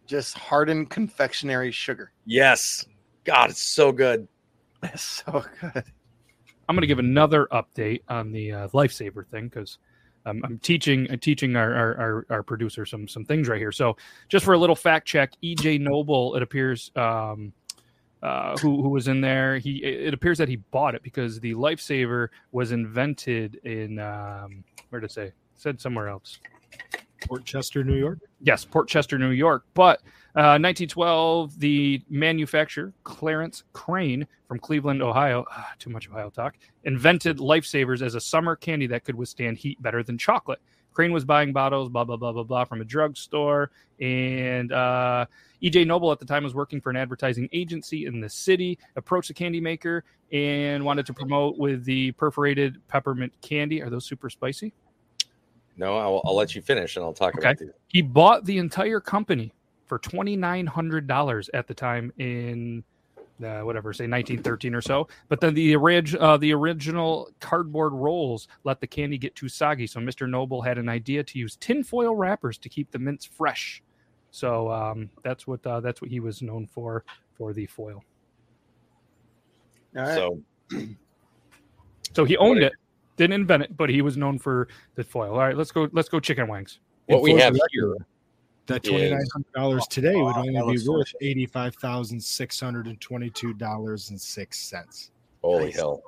Just hardened confectionery sugar. Yes. God, it's so good. That's so good. I'm gonna give another update on the uh, lifesaver thing because um, I'm teaching I'm teaching our, our our our producer some some things right here. So just for a little fact check, EJ Noble, it appears. Um, uh, who who was in there? He it appears that he bought it because the lifesaver was invented in um, where to say? Said somewhere else. Port Chester, New York. Yes, Port Chester, New York. But uh, 1912, the manufacturer Clarence Crane from Cleveland, Ohio, ah, too much Ohio talk, invented lifesavers as a summer candy that could withstand heat better than chocolate. Crane was buying bottles, blah blah blah blah blah, from a drugstore, and uh, EJ Noble at the time was working for an advertising agency in the city. Approached the candy maker and wanted to promote with the perforated peppermint candy. Are those super spicy? No, I'll, I'll let you finish and I'll talk Okay. about these. He bought the entire company for twenty nine hundred dollars at the time in uh, whatever, say nineteen thirteen or so. But then the orig- uh, the original cardboard rolls let the candy get too soggy. So Mr. Noble had an idea to use tinfoil wrappers to keep the mints fresh. So um, that's what uh, that's what he was known for for the foil. All right. So So he owned it, didn't invent it, but he was known for the foil. All right, let's go. Let's go chicken wings. what we for have here, That is- twenty nine hundred dollars today would Oh, only be worth eighty five thousand six hundred and twenty two dollars and six cents. holy Nice. hell!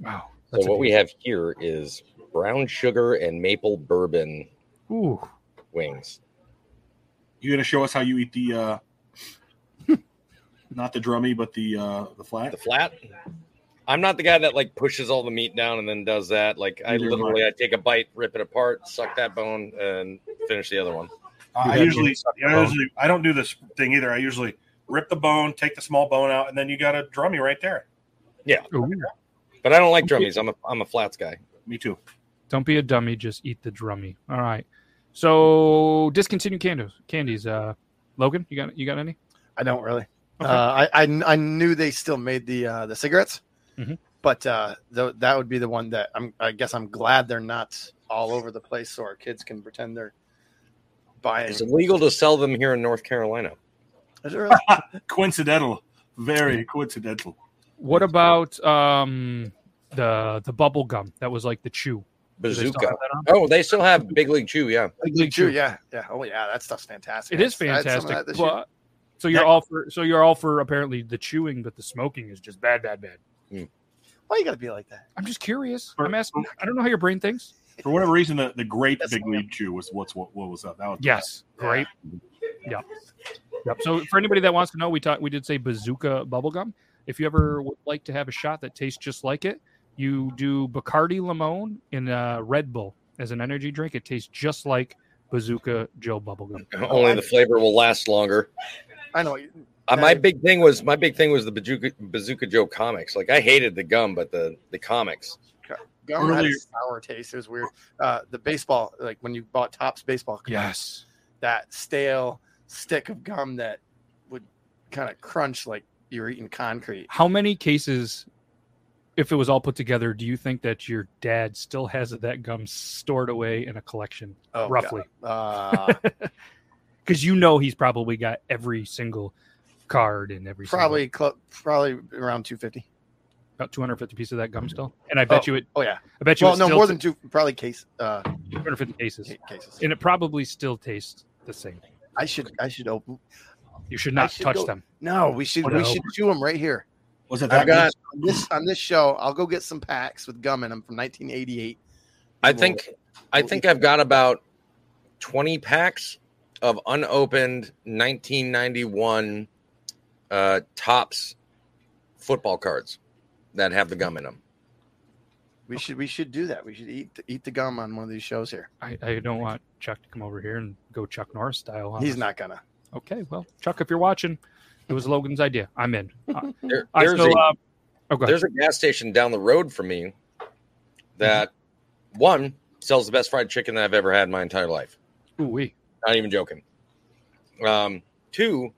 Wow. So what we have here is brown sugar and maple bourbon Ooh. wings. You gonna show us how you eat the uh [LAUGHS] not the drummy, but the uh the flat? The flat. I'm not the guy that like pushes all the meat down and then does that. Like I Neither am literally, I take a bite, rip it apart, suck that bone, and finish the other one. Uh, I usually, I usually, I don't do this thing either. I usually rip the bone, take the small bone out, and then you got a drummy right there. Ooh. But I don't like drummies. I'm a I'm a flats guy. Me too. Don't be a dummy. Just eat the drummy. All right. So discontinued candies. Candies. Uh, Logan, you got you got any? I don't really. Okay. Uh, I, I I knew they still made the uh, the cigarettes, Mhm. but uh, th- that would be the one that I'm. I guess I'm glad they're not all over the place, so our kids can pretend they're buying. It's illegal to sell them here in North Carolina. Is it really? [LAUGHS] Coincidental, very coincidental. What about um the the bubble gum that was like the chew? Do they Bazooka. have that on? Oh, they still have Big League Chew. Yeah. Big League Chew, yeah, yeah. Oh yeah, that stuff's fantastic. It is I had fantastic. that this year. But, so you're That- all for so you're all for apparently the chewing, but the smoking is just bad, bad, bad. Why you gotta be like that? I'm just curious. I'm asking. I don't know how your brain thinks. For whatever reason, the, the great That's big fine. league chew was what's what, what was up. That was Yes, great. [LAUGHS] Yep. Yep. So for anybody that wants to know, we talked. We did say bazooka bubblegum. If you ever would like to have a shot that tastes just like it, you do Bacardi Limon in a Red Bull as an energy drink. It tastes just like Bazooka Joe bubblegum. [LAUGHS] Only the flavor will last longer. I know. Uh, my big thing was my big thing was the Bazooka, Bazooka Joe comics. Like I hated the gum, but the the comics. Gum had a sour taste. It was weird. Uh, the baseball, like when you bought Topps baseball, cards, Yes. that stale stick of gum that would kind of crunch like you were eating concrete. How many cases, if it was all put together, do you think that your dad still has that gum stored away in a collection, Oh, roughly? God. Uh, [LAUGHS] Because you know he's probably got every single card and every single- probably, probably around two fifty. About 250 pieces of that gum still. And I bet Oh. you it. Oh yeah. I bet you. Well, it no, still more than two. Probably case. Uh, 250 cases, cases. and it probably still tastes the same. I should. I should open. You should not should touch go- them. No, we should. Oh, We should chew them right here. Was it I've that got. On this on this show, I'll go get some packs with gum in them from 1988. I We'll- think. I we'll think I've got about twenty packs of unopened 1991 uh, Topps football cards that have the gum in them. We should. We should do that. We should eat eat the gum on one of these shows here. I, I don't want Chuck to come over here and go Chuck Norris style. on He's us. not gonna. Okay, well, Chuck, if you're watching, it was Logan's idea. I'm in. [LAUGHS] There, I there's, so, a, uh, oh, there's a gas station down the road from me that one sells the best fried chicken that I've ever had in my entire life. Ooh, wee. Not even joking. Um, two,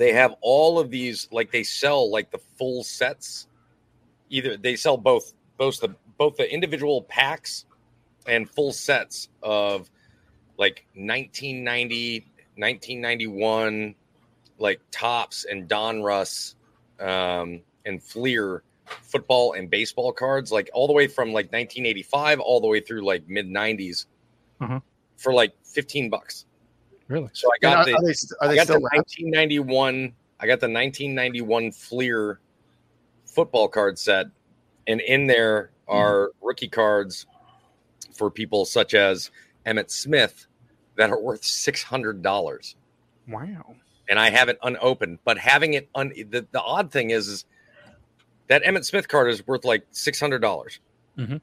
they have all of these like they sell like the full sets. Either they sell both both the both the individual packs and full sets of like 1990, 1991, like Topps and Donruss um, and Fleer football and baseball cards, like all the way from like 1985 all the way through like mid 90s Uh-huh. for like 15 bucks. Really? So I And got are, the are they, I got the still wrapped? 1991. I got the 1991 Fleer football card set, and in there are rookie cards for people such as Emmitt Smith that are worth six hundred dollars. Wow. And I have it unopened, but having it un the, the odd thing is, is that Emmitt Smith card is worth like six hundred dollars. Mhm.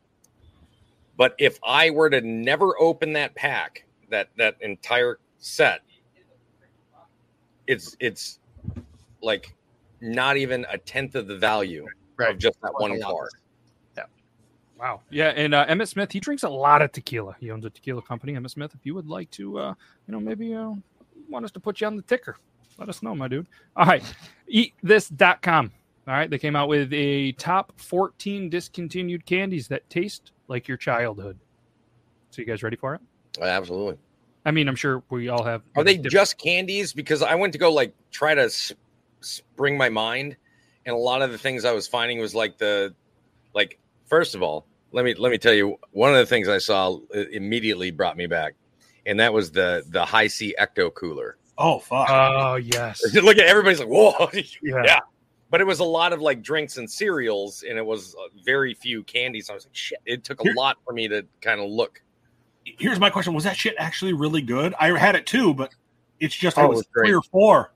But if I were to never open that pack, that that entire set, it's it's like not even a tenth of the value of just that one card. Wow. Yeah, and uh, Emmitt Smith, he drinks a lot of tequila. He owns a tequila company. Emmitt Smith, if you would like to, uh, you know, maybe uh, want us to put you on the ticker, let us know, my dude. All right, eatthis.com. All right, they came out with a top 14 discontinued candies that taste like your childhood. So, you guys ready for it? Absolutely. I mean, I'm sure we all have. Are they just candies? Because I went to go like try to s- spring my mind, and a lot of the things I was finding was like the, like first of all, let me let me tell you one of the things I saw uh, immediately brought me back, and that was the the Hi-C ecto cooler. Oh fuck! Oh yes. [LAUGHS] Look at everybody's like whoa, [LAUGHS] Yeah. yeah. But it was a lot of like drinks and cereals, and it was uh, very few candies. I was like, shit. It took a lot for me to kind of look. Here's my question: Was that shit actually really good? I had it too, but it's just Oh, it it was was three or four.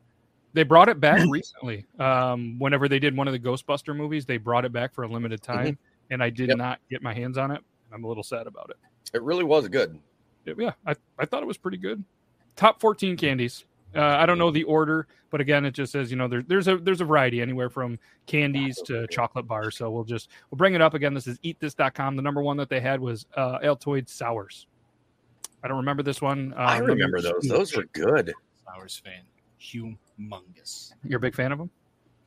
They brought it back [LAUGHS] recently. Um, whenever they did one of the Ghostbuster movies, they brought it back for a limited time, and I did Yep. not get my hands on it. I'm a little sad about it. It really was good. Yeah, I, I thought it was pretty good. Top 14 candies. Uh, I don't know the order, but again, it just says you know there, there's a there's a variety anywhere from candies to chocolate bars. So we'll just we'll bring it up again. This is eatthis.com. The number one that they had was uh, Altoid sours. I don't remember this one. I Um, let me- remember those. Those were good. Flowers fan, humongous, You're a big fan of them.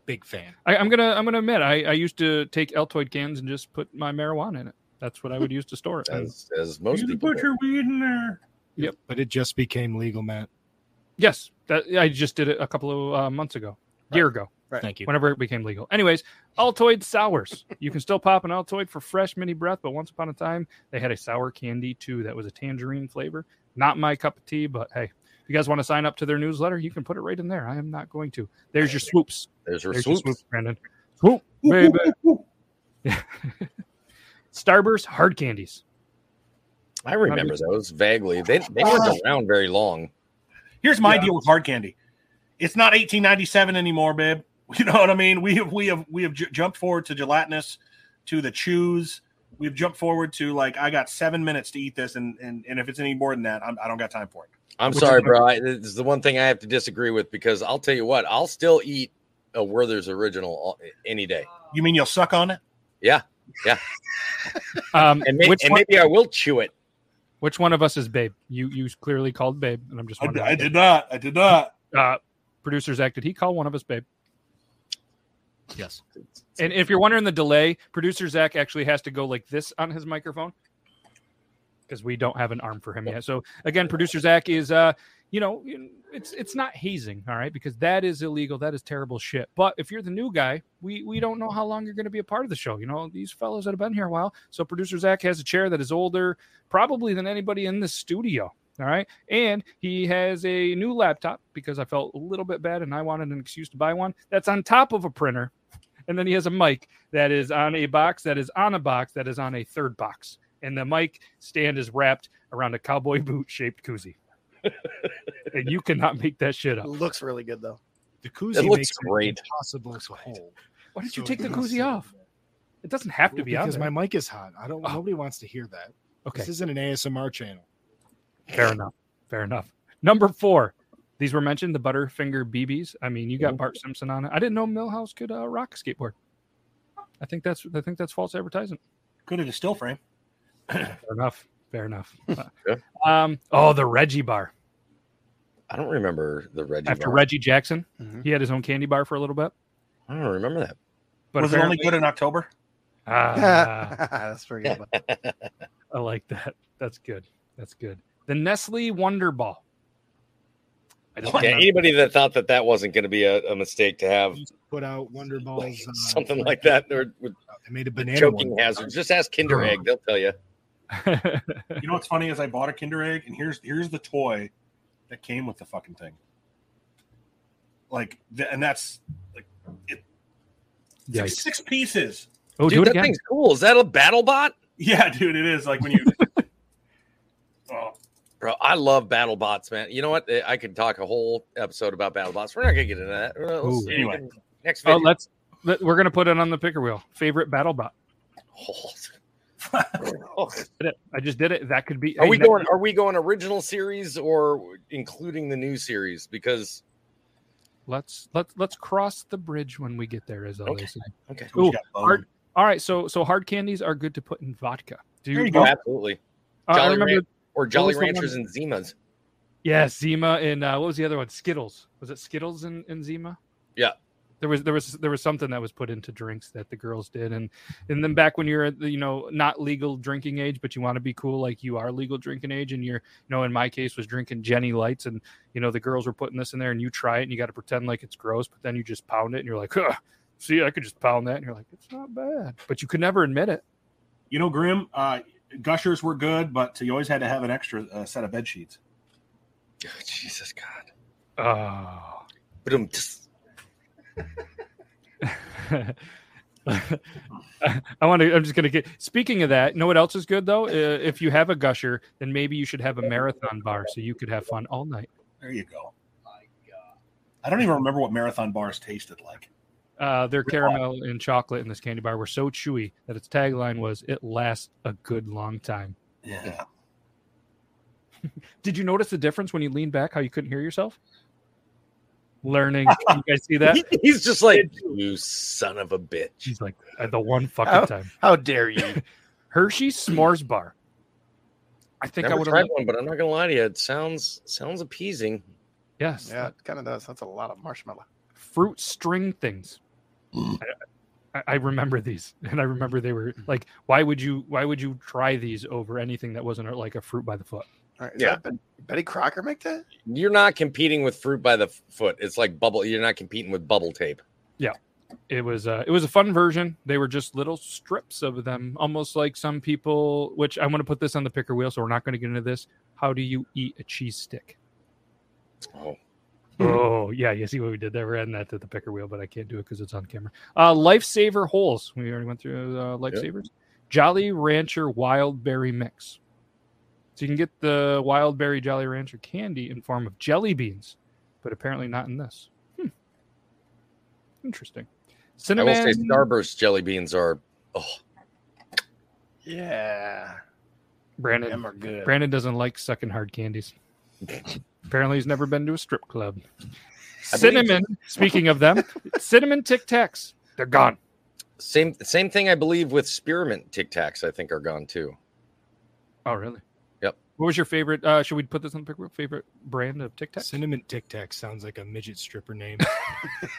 big fan. I, I'm gonna I'm gonna admit I, I used to take Altoid cans and just put my marijuana in it. That's what I would use to store it. And [LAUGHS] As as most You people. put do. your weed in there. Yep. But it just became legal, Matt. yes, that I just did it a couple of uh, months ago, year ago. Thank you. whenever it became legal. Anyways, Altoid sours. You can still pop an Altoid for fresh mini breath, but once upon a time they had a sour candy too that was a tangerine flavor. Not my cup of tea, but hey, if you guys want to sign up to their newsletter, you can put it right in there. I am not going to. There's your swoops. There's your There's your swoops. swoops, Brandon. Swoop, baby. [LAUGHS] Starburst hard candies. I remember those vaguely. They they weren't around very long. Here's my Yeah. deal with hard candy. It's not 1897 anymore, babe. [LAUGHS] You know what I mean? We have we have we have j- jumped forward to gelatinous, to the chews. We've jumped forward to like I got seven minutes to eat this, and and, and if it's any more than that, I'm, I don't got time for it. I'm Which sorry, is- bro. I, this is the one thing I have to disagree with because I'll tell you what, I'll still eat a Werther's original all- any day. You mean you'll suck on it? Yeah, yeah. [LAUGHS] Um, and, may, which, and one, maybe I will chew it. which one of us is Babe? You you clearly called Babe, and I'm just I. I did not. I did not. Uh, producer Zac, did he call one of us Babe? Yes. And if you're wondering the delay, producer Zac actually has to go like this on his microphone because we don't have an arm for him yet. So again, producer Zac is, uh, you know, it's it's not hazing, all right, because that is illegal. That is terrible shit. But if you're the new guy, we we don't know how long you're going to be a part of the show. You know, these fellows that have been here a while. So producer Zac has a chair that is older, probably than anybody in the studio. All right. And he has a new laptop because I felt a little bit bad and I wanted an excuse to buy one that's on top of a printer. And then he has a mic that is on a box that is on a box that is on a third box. And the mic stand is wrapped around a cowboy [LAUGHS] boot shaped koozie. [LAUGHS] and you cannot make that shit It up. looks really good though. The koozie It looks makes great. it impossible to hold. Why did you take the it koozie is- off? It doesn't have to Well, be on because there. my mic is hot. I don't. Oh. Nobody wants to hear that. okay. This isn't an ASMR channel. Fair enough. Fair enough. Number four. These were mentioned, the Butterfinger BBs. I mean, you got Bart Simpson on it. I didn't know Milhouse could uh, rock a skateboard. I think that's I think that's false advertising. Good at a still frame. Fair enough. Fair enough. Uh, [LAUGHS] Yeah. um, oh, the Reggie bar. I don't remember the Reggie. After bar. Reggie Jackson, Mhm. he had his own candy bar for a little bit. I don't remember that. But was it only good in October? Ah, [LAUGHS] That's pretty good. [LAUGHS] I like that. That's good. That's good. The Nestle Wonder Ball. I don't Yeah, remember. anybody that thought that that wasn't going to be a, a mistake to have Put out Wonder [LAUGHS] Balls. uh, something like that or with They made a banana choking one. hazards, just ask Kinder. Egg; they'll tell you. [LAUGHS] You know what's funny is I bought a Kinder Egg, and here's here's the toy that came with the fucking thing. Like, th- and that's like it, it's Yikes. six pieces. Oh, Dude, do it that again. thing's cool. Is that a battle bot? [LAUGHS] Yeah, dude, it is like when you. oh, Bro, I love battle bots, man. You know what? I could talk a whole episode about battle bots. We're not gonna get into that. Let's- Ooh. Anyway. next Oh, let's let, we're gonna put it on the picker wheel. Favorite battle bot. [LAUGHS] Oh, I just did it. That could be. Are hey, we that- going? Are we going original series or including the new series? Because Let's let's let's cross the bridge when we get there, as Okay. always. okay, What Ooh, hard, all right, so so hard candies are good to put in vodka. Do There you you, go. oh, absolutely. uh, I remember, Ran- or Jolly Ranchers and Zimas. yeah, Zima and uh, what was the other one? Skittles. Was it Skittles and, and Zima? Yeah. There was there was there was something that was put into drinks that the girls did, and and then back when you're at the you know not legal drinking age, but you want to be cool like you are legal drinking age, and you're you know in my case was drinking Genny Lights, and you know the girls were putting this in there, and you try it, and you got to pretend like it's gross, but then you just pound it, and you're like, huh, see, I could just pound that, and you're like, it's not bad, but you could never admit it. You know, Grim, uh, gushers were good, but you always had to have an extra uh, set of bed sheets. Oh, Jesus God. Oh. But um, just [LAUGHS] I want to. I'm just gonna get. Speaking of that, you know what else is good though? Uh, if you have a gusher, then maybe you should have a marathon bar so you could have fun all night. There you go. I don't even remember what marathon bars tasted like. Uh, their caramel and chocolate in this candy bar were so chewy that its tagline was "It lasts a good long time." Yeah. [LAUGHS] Did you notice the difference when you leaned back? How you couldn't hear yourself? Learning. [LAUGHS] you guys see that? [LAUGHS] he's just like you son of a bitch. She's like the one fucking How, time. how dare you? Hershey's s'mores bar. I think I Never would tried have. one, but I'm not gonna lie to you. It sounds sounds appeasing. Yes. Yeah, it kind of does. That's a lot of marshmallow. fruit string things. I, I remember these, [LAUGHS] and I remember they were like, "Why would you? Why would you try these over anything that wasn't like a fruit by the foot?" All right, Yeah. that Betty Crocker make that? You're not competing with fruit by the foot. It's like bubble. You're not competing with bubble tape. Yeah, it was uh, it was a fun version. They were just little strips of them, almost like some people. Which I want to put this on the picker wheel, so we're not going to get into this. How do you eat a cheese stick? Oh, Oh yeah, you see what we did there. We're adding that to the picker wheel, but I can't do it because it's on camera. Uh, Lifesaver holes. We already went through uh, Lifesavers. Jolly Rancher Wild Berry Mix. So you can get the Wild Berry Jolly Rancher candy in form of jelly beans, but apparently not in this. Hmm. Interesting. I will say Starburst jelly beans are. Oh, Yeah, Brandon. them are good. Brandon doesn't like sucking hard candies. [LAUGHS] Apparently, he's never been to a strip club. Cinnamon. Speaking of them, [LAUGHS] cinnamon Tic Tacs. They're gone. same same thing. I believe with spearmint Tic Tacs. I think are gone too. Oh, really? Yep. What was your favorite? Uh, should we put this on the pick? Favorite brand of Tic Tac? Cinnamon Tic Tac sounds like a midget stripper name. [LAUGHS] [LAUGHS]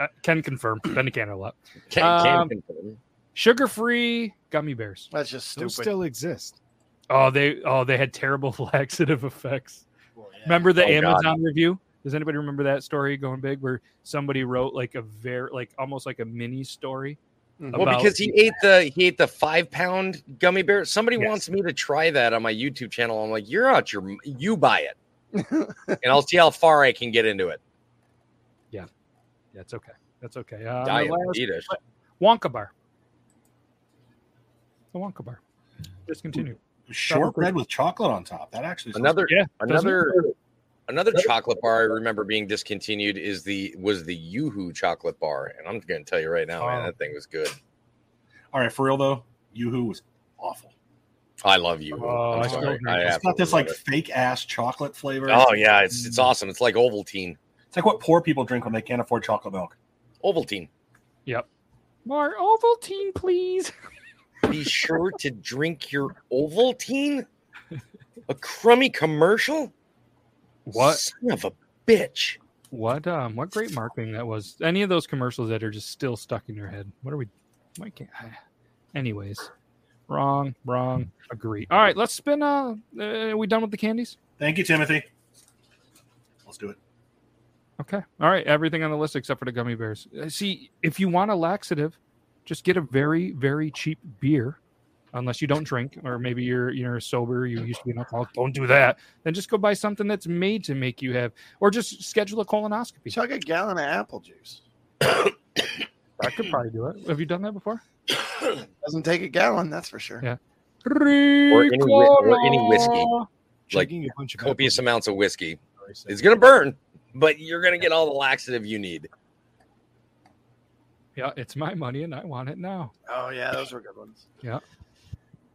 uh, can confirm. Benny can a lot. Can, Um, can confirm. Sugar-free gummy bears. That's just stupid. Those still exist. Oh, they oh they had terrible [LAUGHS] laxative effects. Remember the Oh, God. Amazon review? Does anybody remember that story going big where somebody wrote like a very like almost like a mini story? Mhm. Well, because he ate the he ate the five pound gummy bear. Somebody Yes. wants me to try that on my YouTube channel. I'm like, you're out your you buy it, [LAUGHS] and I'll see how far I can get into it. Yeah, that's okay. That's okay. Uh, the Diet last- Adidas. Wonka bar. The Wonka bar. Discontinued. Shortbread with chocolate on top. That actually Another Yeah, another another chocolate bar I remember being discontinued is the was the Yoo-Hoo chocolate bar, and I'm going to tell you right now, man, Oh. that thing was good. All right, for real though, Yoo-Hoo was awful. I love you. Oh, I I'm sorry. agree. I It's got this like it. fake ass chocolate flavor. Oh yeah, it's it's awesome. It's like Ovaltine. It's like what poor people drink when they can't afford chocolate milk. Ovaltine. Yep. More Ovaltine, please. [LAUGHS] Be sure to drink your Ovaltine. A crummy commercial. What? Son of a bitch. What um what great marketing that was. Any of those commercials that are just still stuck in your head. What are we why can't anyways. Wrong, wrong, agree. All right, let's spin uh, uh are we done with the candies? Thank you, Timothy. Let's do it. Okay. All right, everything on the list except for the gummy bears. Uh, See, if you want a laxative, just get a very, very cheap beer. Unless you don't drink, or maybe you're you're sober, you used to be an alcoholic. Don't do that. Then just go buy something that's made to make you have, or just schedule a colonoscopy. Chug a gallon of apple juice. I could probably do it. Have you done that before? [COUGHS] Doesn't take a gallon, that's for sure. Yeah. Or any, or any whiskey, like Chugging a bunch of copious apple amounts of whiskey. It's gonna burn, but you're gonna get all the laxative you need. Yeah, it's my money and I want it now. Oh yeah, those were good ones. Yeah.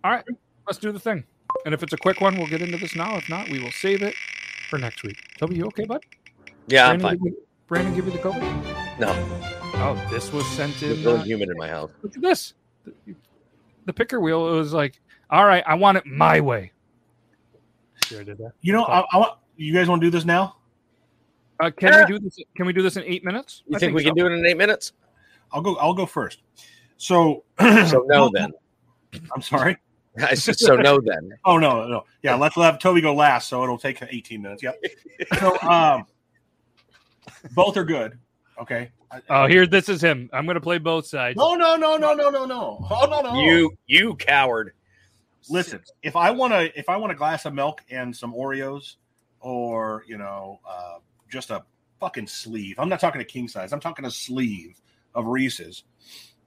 All right, let's do the thing. And if it's a quick one, we'll get into this now. If not, we will save it for next week. Toby, you okay, bud? Yeah, I'm Brandon, fine. Give you, Brandon, give you the COVID? No, Oh, this was sent it's in. really uh, humid in my house. look at this. The, the picker wheel. It was like, all right, I want it my way. Sure did that. You know, I, I want you guys want to do this now? Uh, can we do this? Can we do this in eight minutes? You think, we can do it in eight minutes? I'll go. I'll go first. So, [CLEARS THROAT] So no, then. I'm sorry. I said so. No, then. [LAUGHS] Oh no, no. Yeah, let's have Toby go last, so it'll take 18 minutes. Yep. So, um, both are good. Okay. I- Oh, here, this is him. I'm going to play both sides. No, no, no, no, no, no, no. Oh no, no. You, you coward. listen. If I want to, if I want a glass of milk and some Oreos, or you know, uh, just a fucking sleeve. I'm not talking a king size. I'm talking a sleeve of Reese's.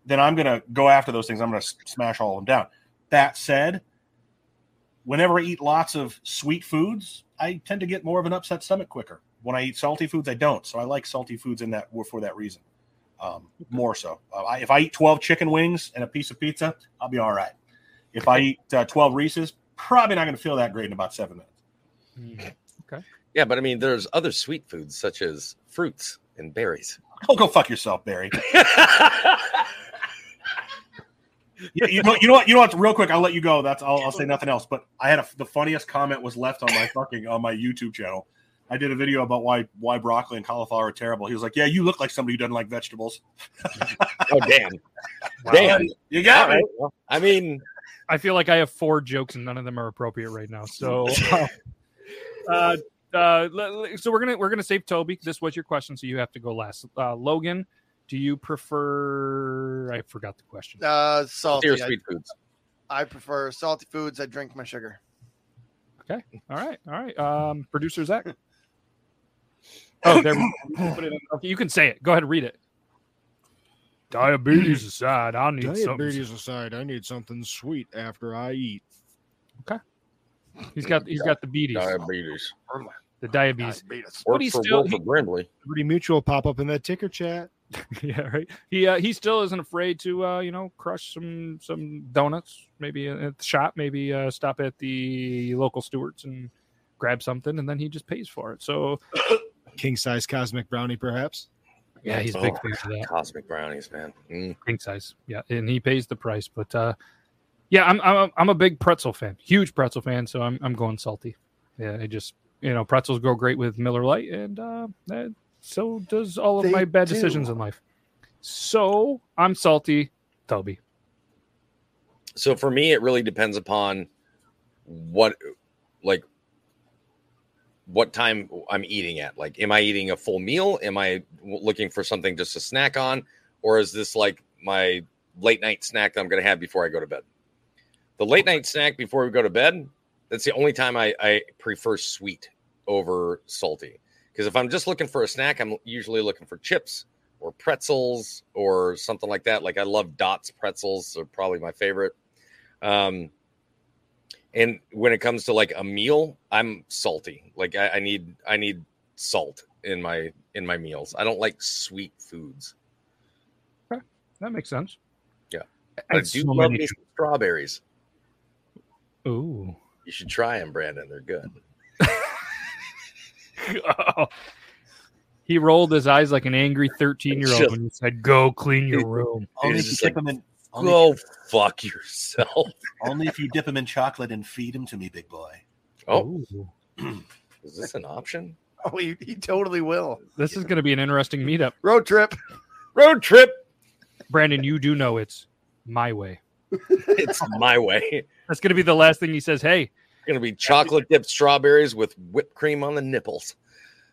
Then I'm gonna go after those things. I'm gonna smash all of them down. That said, whenever I eat lots of sweet foods, I tend to get more of an upset stomach quicker. When I eat salty foods, I don't. So I like salty foods in that for that reason. Um, more so. Uh, I, if I eat 12 chicken wings and a piece of pizza, I'll be all right. If I eat uh, 12 Reese's, probably not going to feel that great in about seven minutes. Okay. Yeah, but I mean, there's other sweet foods such as fruits and berries. Oh, go fuck yourself, Barry. you, you know, you know what? You know what? Real quick, I'll let you go. That's I'll, I'll say nothing else. But I had a, the funniest comment was left on my fucking on my YouTube channel. I did a video about why why broccoli and cauliflower are terrible. He was like, "Yeah, you look like somebody who doesn't like vegetables." oh, damn. [LAUGHS] Damn. You got All me. right, well, I mean, I feel like I have four jokes and none of them are appropriate right now. So, [LAUGHS] uh, uh, le- le- so we're gonna we're gonna save Toby. This was your question, so you have to go last. Uh, Logan, do you prefer? I forgot the question. Uh, salty. dear I, sweet foods. I prefer salty foods. I drink my sugar. Okay. All right. All right. Um, producer Zac. [LAUGHS] Oh, there. we. Put it in. Okay, you can say it. Go ahead, and read it. Diabetes aside, I need something. Diabetes aside, I need something sweet after I eat. He's got he's got the beaties, Diabetes. the diabetes. Diabetes. But he's for still Wilford Brimley. Liberty Mutual pop up in that ticker chat. [LAUGHS] yeah, right. He uh, he still isn't afraid to uh, you know crush some some donuts, maybe at the shop, maybe uh, stop at the local Stewart's and grab something, and then he just pays for it. So [COUGHS] King size cosmic brownie, perhaps. yeah, he's a big Oh, fan of that. Cosmic brownies, man. Mm. king size. Yeah, and he pays the price. But uh, yeah, I'm I'm a, I'm a big pretzel fan, huge pretzel fan. So I'm I'm going salty. Yeah, it just you know pretzels go great with Miller Lite, and uh, so does all of They my bad do. decisions in life. So I'm salty, Toby. So for me, it really depends upon what, like, what time I'm eating at. Like, am I eating a full meal? Am I looking for something just to snack on? Or is this like my late night snack that I'm going to have before I go to bed? The late night snack before we go to bed, that's the only time I, I prefer sweet over salty. Because if I'm just looking for a snack, I'm usually looking for chips or pretzels or something like that. Like I love Dots pretzels, are probably my favorite. Um, and when it comes to like a meal, I'm salty. Like I, I need I need salt in my in my meals. I don't like sweet foods. Okay. That makes sense. Yeah. I I do so love many- strawberries. Ooh. You should try them, Brandon. They're good. [LAUGHS] he rolled his eyes like an angry [LAUGHS] 13 year old Just- when he said, "Go clean your room." [LAUGHS] Only It's if you dip like, them in. Only, Go fuck yourself. only if you dip them in chocolate and feed them to me, big boy. Oh, [CLEARS THROAT] is this an option? Oh, he, he totally will. This is going to be an interesting meetup. Road trip. Road trip. Brandon, you do know it's my way. It's my way. That's going to be the last thing he says. Hey, it's gonna be chocolate dipped strawberries with whipped cream on the nipples.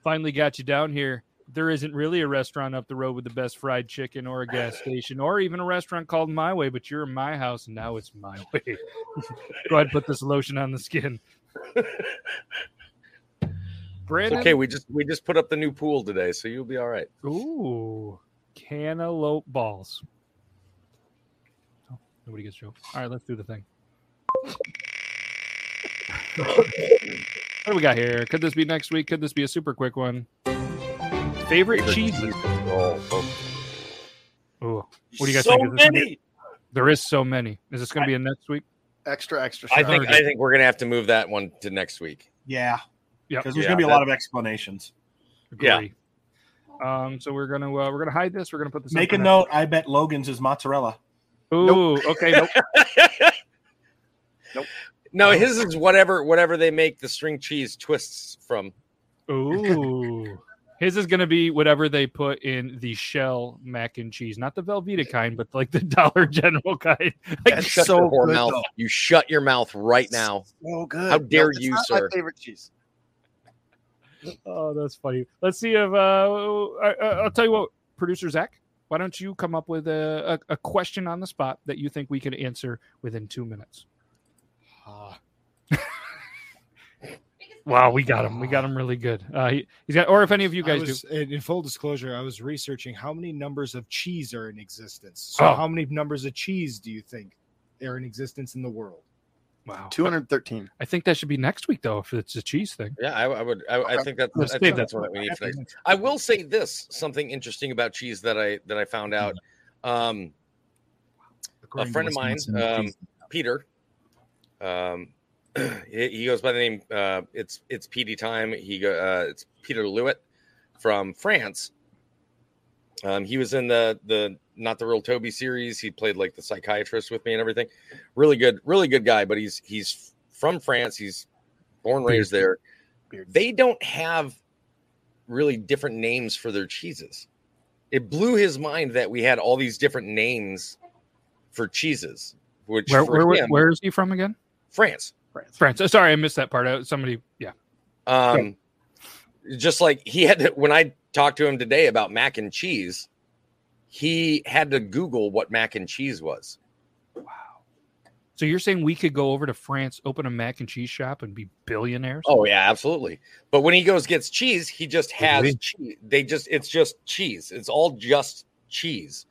finally got you down here. There isn't really a restaurant up the road with the best fried chicken or a gas station or even a restaurant called My Way, but you're in my house and now it's my way. [LAUGHS] Go ahead and put this lotion on the skin. [LAUGHS] It's Brandon. okay. We just we just put up the new pool today, so you'll be all right. Ooh, cantaloupe balls. Nobody gets joke. All right, let's do the thing. what do we got here? Could this be next week? Could this be a super quick one? Favorite cheeses? Oh, oh. Ooh, what do you guys so think? Is this be- many. there is so many. Is this going to be a next week? Extra, extra. I think I think we're gonna have to move that one to next week. Yeah, Yep. because there's Yeah, gonna be a that- lot of explanations. Yeah. Um, so we're gonna uh, we're gonna hide this. We're gonna put this. Make for a next- note. I bet Logan's is mozzarella. Ooh, okay. Nope. [LAUGHS] nope. No, his is whatever whatever they make the string cheese twists from. Ooh. His is going to be whatever they put in the shell mac and cheese, not the Velveeta kind, but like the [LAUGHS] Dollar General kind. Like, Shut so your good, mouth. though. You shut your mouth right now. So good. How dare it's you, not sir. My favorite cheese. oh, that's funny. Let's see if uh, I, I- I'll tell you what, producer Zac. Why don't you come up with a, a, a question on the spot that you think we can answer within two minutes? Ah, Wow, we got him. We got him really good. Uh, he, he's got, or if any of you guys was, do. in in full disclosure, I was researching how many numbers of cheese are in existence. So, Oh. how many numbers of cheese do you think are in existence in the world? Wow, 213. I think that should be next week though, if it's a cheese thing. Yeah, I, I would. I, I think that's I save think that that's what we need for next. I will say this: something interesting about cheese that I that I found out. Um, According to friend of mine, um. Peter. Um, [CLEARS THROAT] he he goes by the name. Uh, it's it's PD time. He go. Uh, it's Peter Lewitt from France. Um, he was in the the not the real Toby series. He played like the psychiatrist with me and everything. Really good, really good guy. But he's he's from France. He's born raised there. They don't have really different names for their cheeses. It blew his mind that we had all these different names for cheeses. Which Where, where, him, where is he from again? France. France. France. Uh, Sorry, I missed that part. Uh, Somebody, yeah. Um, just like he had to, when I talked to him today about mac and cheese, he had to Google what mac and cheese was. Wow. So you're saying we could go over to France, open a mac and cheese shop, and be billionaires? Oh yeah, absolutely. But when he goes gets cheese, he just has Really? cheese. They just it's just cheese. It's all just cheese.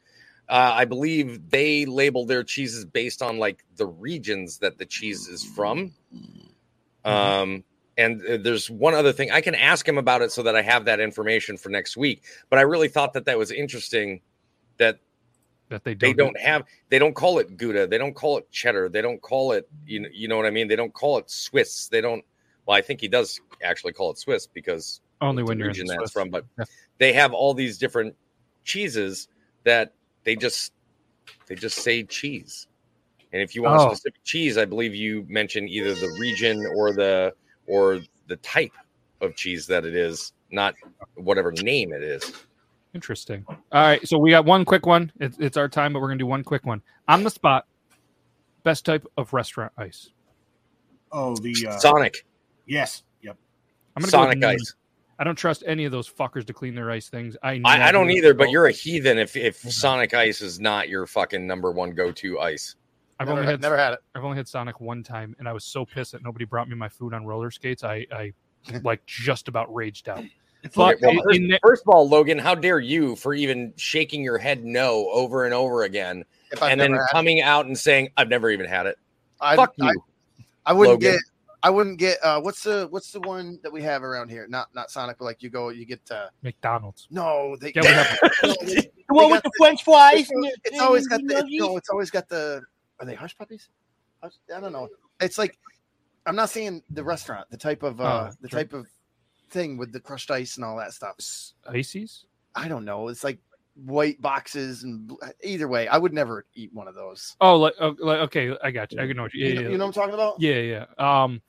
Uh, I believe they label their cheeses based on like the regions that the cheese is from. Um, and uh, there's one other thing I can ask him about it so that I have that information for next week. But I really thought that that was interesting that that they they don't. don't have they don't call it gouda they don't call it cheddar they don't call it you know you know what i mean they don't call it swiss they don't well i think he does actually call it swiss because only when you're in that's Swiss. from but Yeah. they have all these different cheeses that they just they just say cheese and if you want Oh. a specific cheese i believe you mention either the region or the or the type of cheese that it is not whatever name it is Interesting. All right, so we got one quick one. It's, it's our time, but we're gonna do one quick one on the spot. Best type of restaurant ice. Oh, the uh, sonic yes, yep. I'm gonna sonic go ice I don't trust any of those fuckers to clean their ice things. I I, I don't either, but you're a heathen if if Sonic Ice is not your fucking number one go to ice. I've Never, only had, had never had it. I've only had Sonic one time, and I was so pissed that nobody brought me my food on roller skates. I I like just about raged out. But well, in- first, the- first of all, Logan, how dare you for even shaking your head no over and over again, If and then never had it. coming out and saying I've never even had it. I, Fuck I, you. I wouldn't Logan. get. I wouldn't get. Uh, what's the What's the one that we have around here? Not not Sonic, but like you go, you get. Uh, McDonald's. no, they. Yeah, we have- [LAUGHS] no, they- [LAUGHS] The one with the French fries. and the- It's always got the. the It's, no, it's always got the. Are they hush puppies? Hush, I don't know. It's like. I'm not saying the restaurant, the type of uh, Oh, the sure. type of thing with the crushed ice and all that stuff. Ices. I don't know. It's like white boxes and either way, I would never eat one of those. Oh, like, oh, like okay, I got you. I know what you. You know, yeah, you know what I'm talking about? yeah, yeah. Um,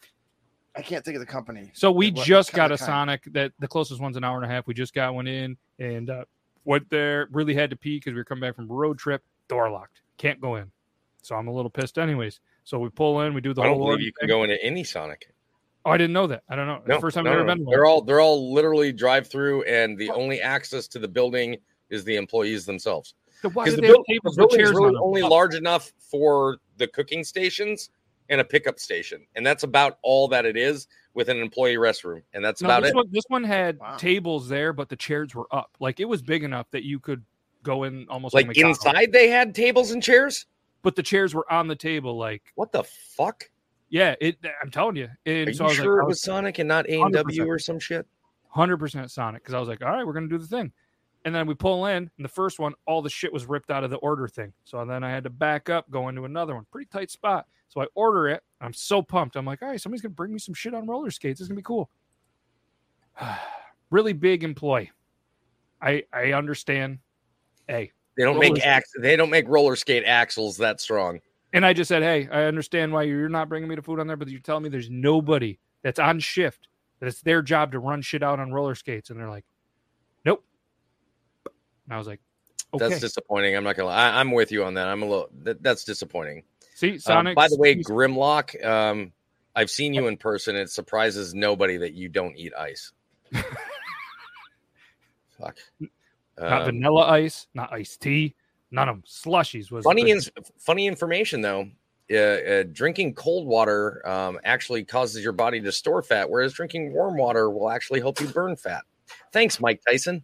I can't think of the company. so we What- just got a kind? Sonic that the closest one's an hour and a half. We just got one in and uh, went there. Really had to pee because we were coming back from a road trip. Door locked. Can't go in. So I'm a little pissed, anyways. So we pull in. We do the I don't whole. believe you can thing. go into any Sonic. Oh, I didn't know that. I don't know. No, First time no, I've ever no, been. to They're all they're all literally drive through, and the only access to the building is the employees themselves. So why Because do the, they have buil- the tables with building's chairs really on them? only large enough for the cooking stations and a pickup station, and that's about all that it is with an employee restroom, and that's No, about this it. one, this one had Wow. tables there, but the chairs were up. Like it was big enough that you could go in almost like, Like inside, they had tables and chairs. but the chairs were on the table. Like What the fuck? Yeah, it. I'm telling you. And Are so you I was sure like, it was Sonic and not A and W or some shit? hundred percent Sonic because I was like, all right, we're gonna do the thing. And then we pull in, and the first one, all the shit was ripped out of the order thing. So then I had to back up, go into another one. Pretty tight spot. So I order it. I'm so pumped. I'm like, all right, somebody's gonna bring me some shit on roller skates. It's gonna be cool. [SIGHS] really big employee. I I understand. Hey, They don't make ax- They don't make roller skate axles that strong. And I just said, hey, I understand why you're not bringing me the food on there, but you're telling me there's nobody that's on shift that it's their job to run shit out on roller skates, and they're like, nope. And I was like, okay. That's disappointing. I'm not gonna. lie. I, I'm with you on that. I'm a little. That, that's disappointing. See, Um, Sonic. by the way, Grimlock, um, I've seen you in person. It surprises nobody that you don't eat ice. [LAUGHS] Fuck. not Um, vanilla ice, not iced tea, none of them. Slushies was funny, funny information though. Uh, uh, drinking cold water um, actually causes your body to store fat, whereas drinking warm water will actually help you burn fat. Thanks, Mike Tyson.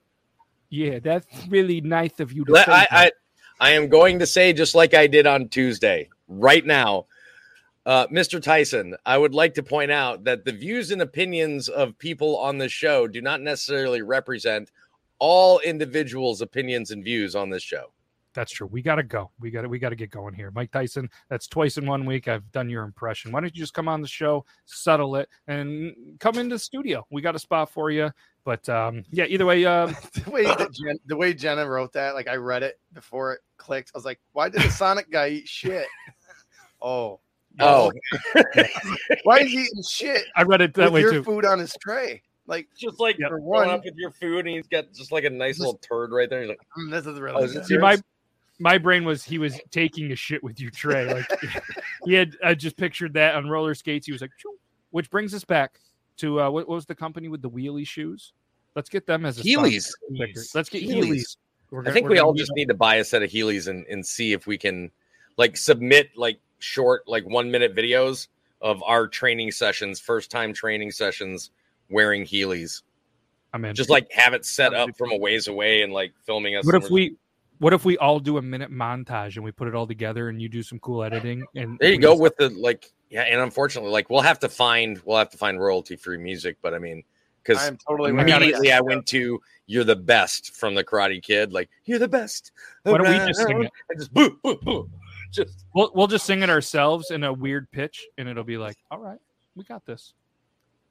yeah, that's really nice of you to Let- say. I. I, I am going to say just like I did on Tuesday, right now, uh, Mr. Tyson. I would like to point out that the views and opinions of people on this show do not necessarily represent all individuals' opinions and views on this show. That's true. We gotta go. We gotta we gotta get going here. Mike Tyson, that's twice in one week. I've done your impression. Why don't you just come on the show, settle it, and come into the studio? We got a spot for you. But um, yeah, either way, um, [LAUGHS] the way that [LAUGHS] Jen, the way Jenna wrote that, like I read it before it clicked. I was like, why did the Sonic guy eat shit? [LAUGHS] Oh, Oh, why is he eating shit? I read it that with way your too. food on his tray. Like just like for one, up with your food, and he's got just like a nice little turd right there. He's like, mm, this is Oh, really is it good. See, my my brain was he was taking a shit with you, Trey. Like he had I just pictured that on roller skates. He was like, "Choo." which brings us back to uh, what, what was the company with the wheelie shoes? Let's get them as a. Heelys. Quicker. Let's get Heelys. Heelys. We're I think we're we gonna all just up. need to buy a set of Heelys and, and see if we can like submit like short, like one minute videos of our training sessions, first time training sessions wearing Heelys. I'm in. Just like have it set up from a ways away and like filming us. What if we're- we what if we all do a minute montage and we put it all together and you do some cool editing and there you go just- with the like yeah, and unfortunately, like we'll have to find we'll have to find royalty free music, but I mean because I'm totally immediately. I went to "You're the best" from the Karate Kid, like "You're the best." Why don't we just sing it? And just boo boo boo. Just we'll we'll just sing it ourselves in a weird pitch and it'll be like, all right, we got this.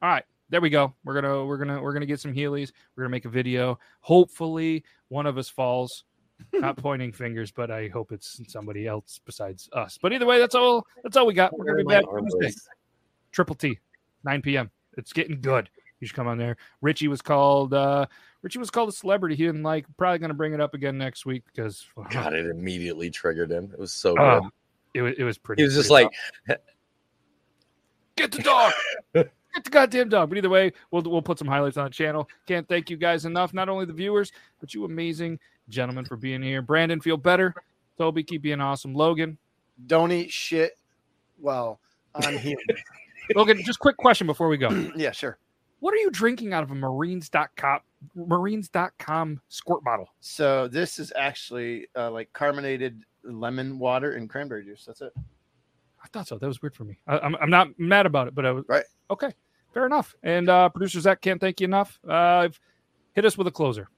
All right, there we go. We're gonna we're gonna we're gonna get some Heelys. We're gonna make a video. Hopefully, one of us falls. Not pointing fingers, but I hope it's somebody else besides us. But either way, that's all. That's all we got. We're gonna be back Tuesday. Triple T, 9 p.m. It's getting good. You should come on there. Richie was called. uh Richie was called a celebrity. He didn't like. Probably gonna bring it up again next week because [LAUGHS] God, it immediately triggered him. It was so Oh, good. it was it was pretty. He was just like, get the dog. [LAUGHS] get the goddamn dog. But either way, we'll we'll put some highlights on the channel. Can't thank you guys enough. Not only the viewers, but you amazing gentlemen for being here. Brandon, feel better. Toby, keep being awesome. Logan, Don't eat shit. Well, I'm here. [LAUGHS] Logan, just quick question before we go. [CLEARS THROAT] yeah, sure. What are you drinking out of a Marines.com Marines.com squirt bottle? So this is actually uh, like carbonated lemon water and cranberry juice. That's it. I thought so. That was weird for me. I, I'm, I'm not mad about it, but I was right. Okay, fair enough. And uh, producer Zac can't thank you enough. Uh, hit us with a closer.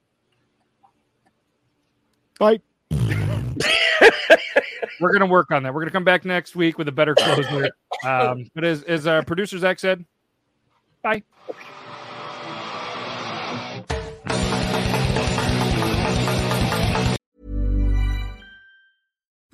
Bye. [LAUGHS] We're gonna work on that. We're gonna come back next week with a better closer. [LAUGHS] Um, but as as our producer Zac said, bye.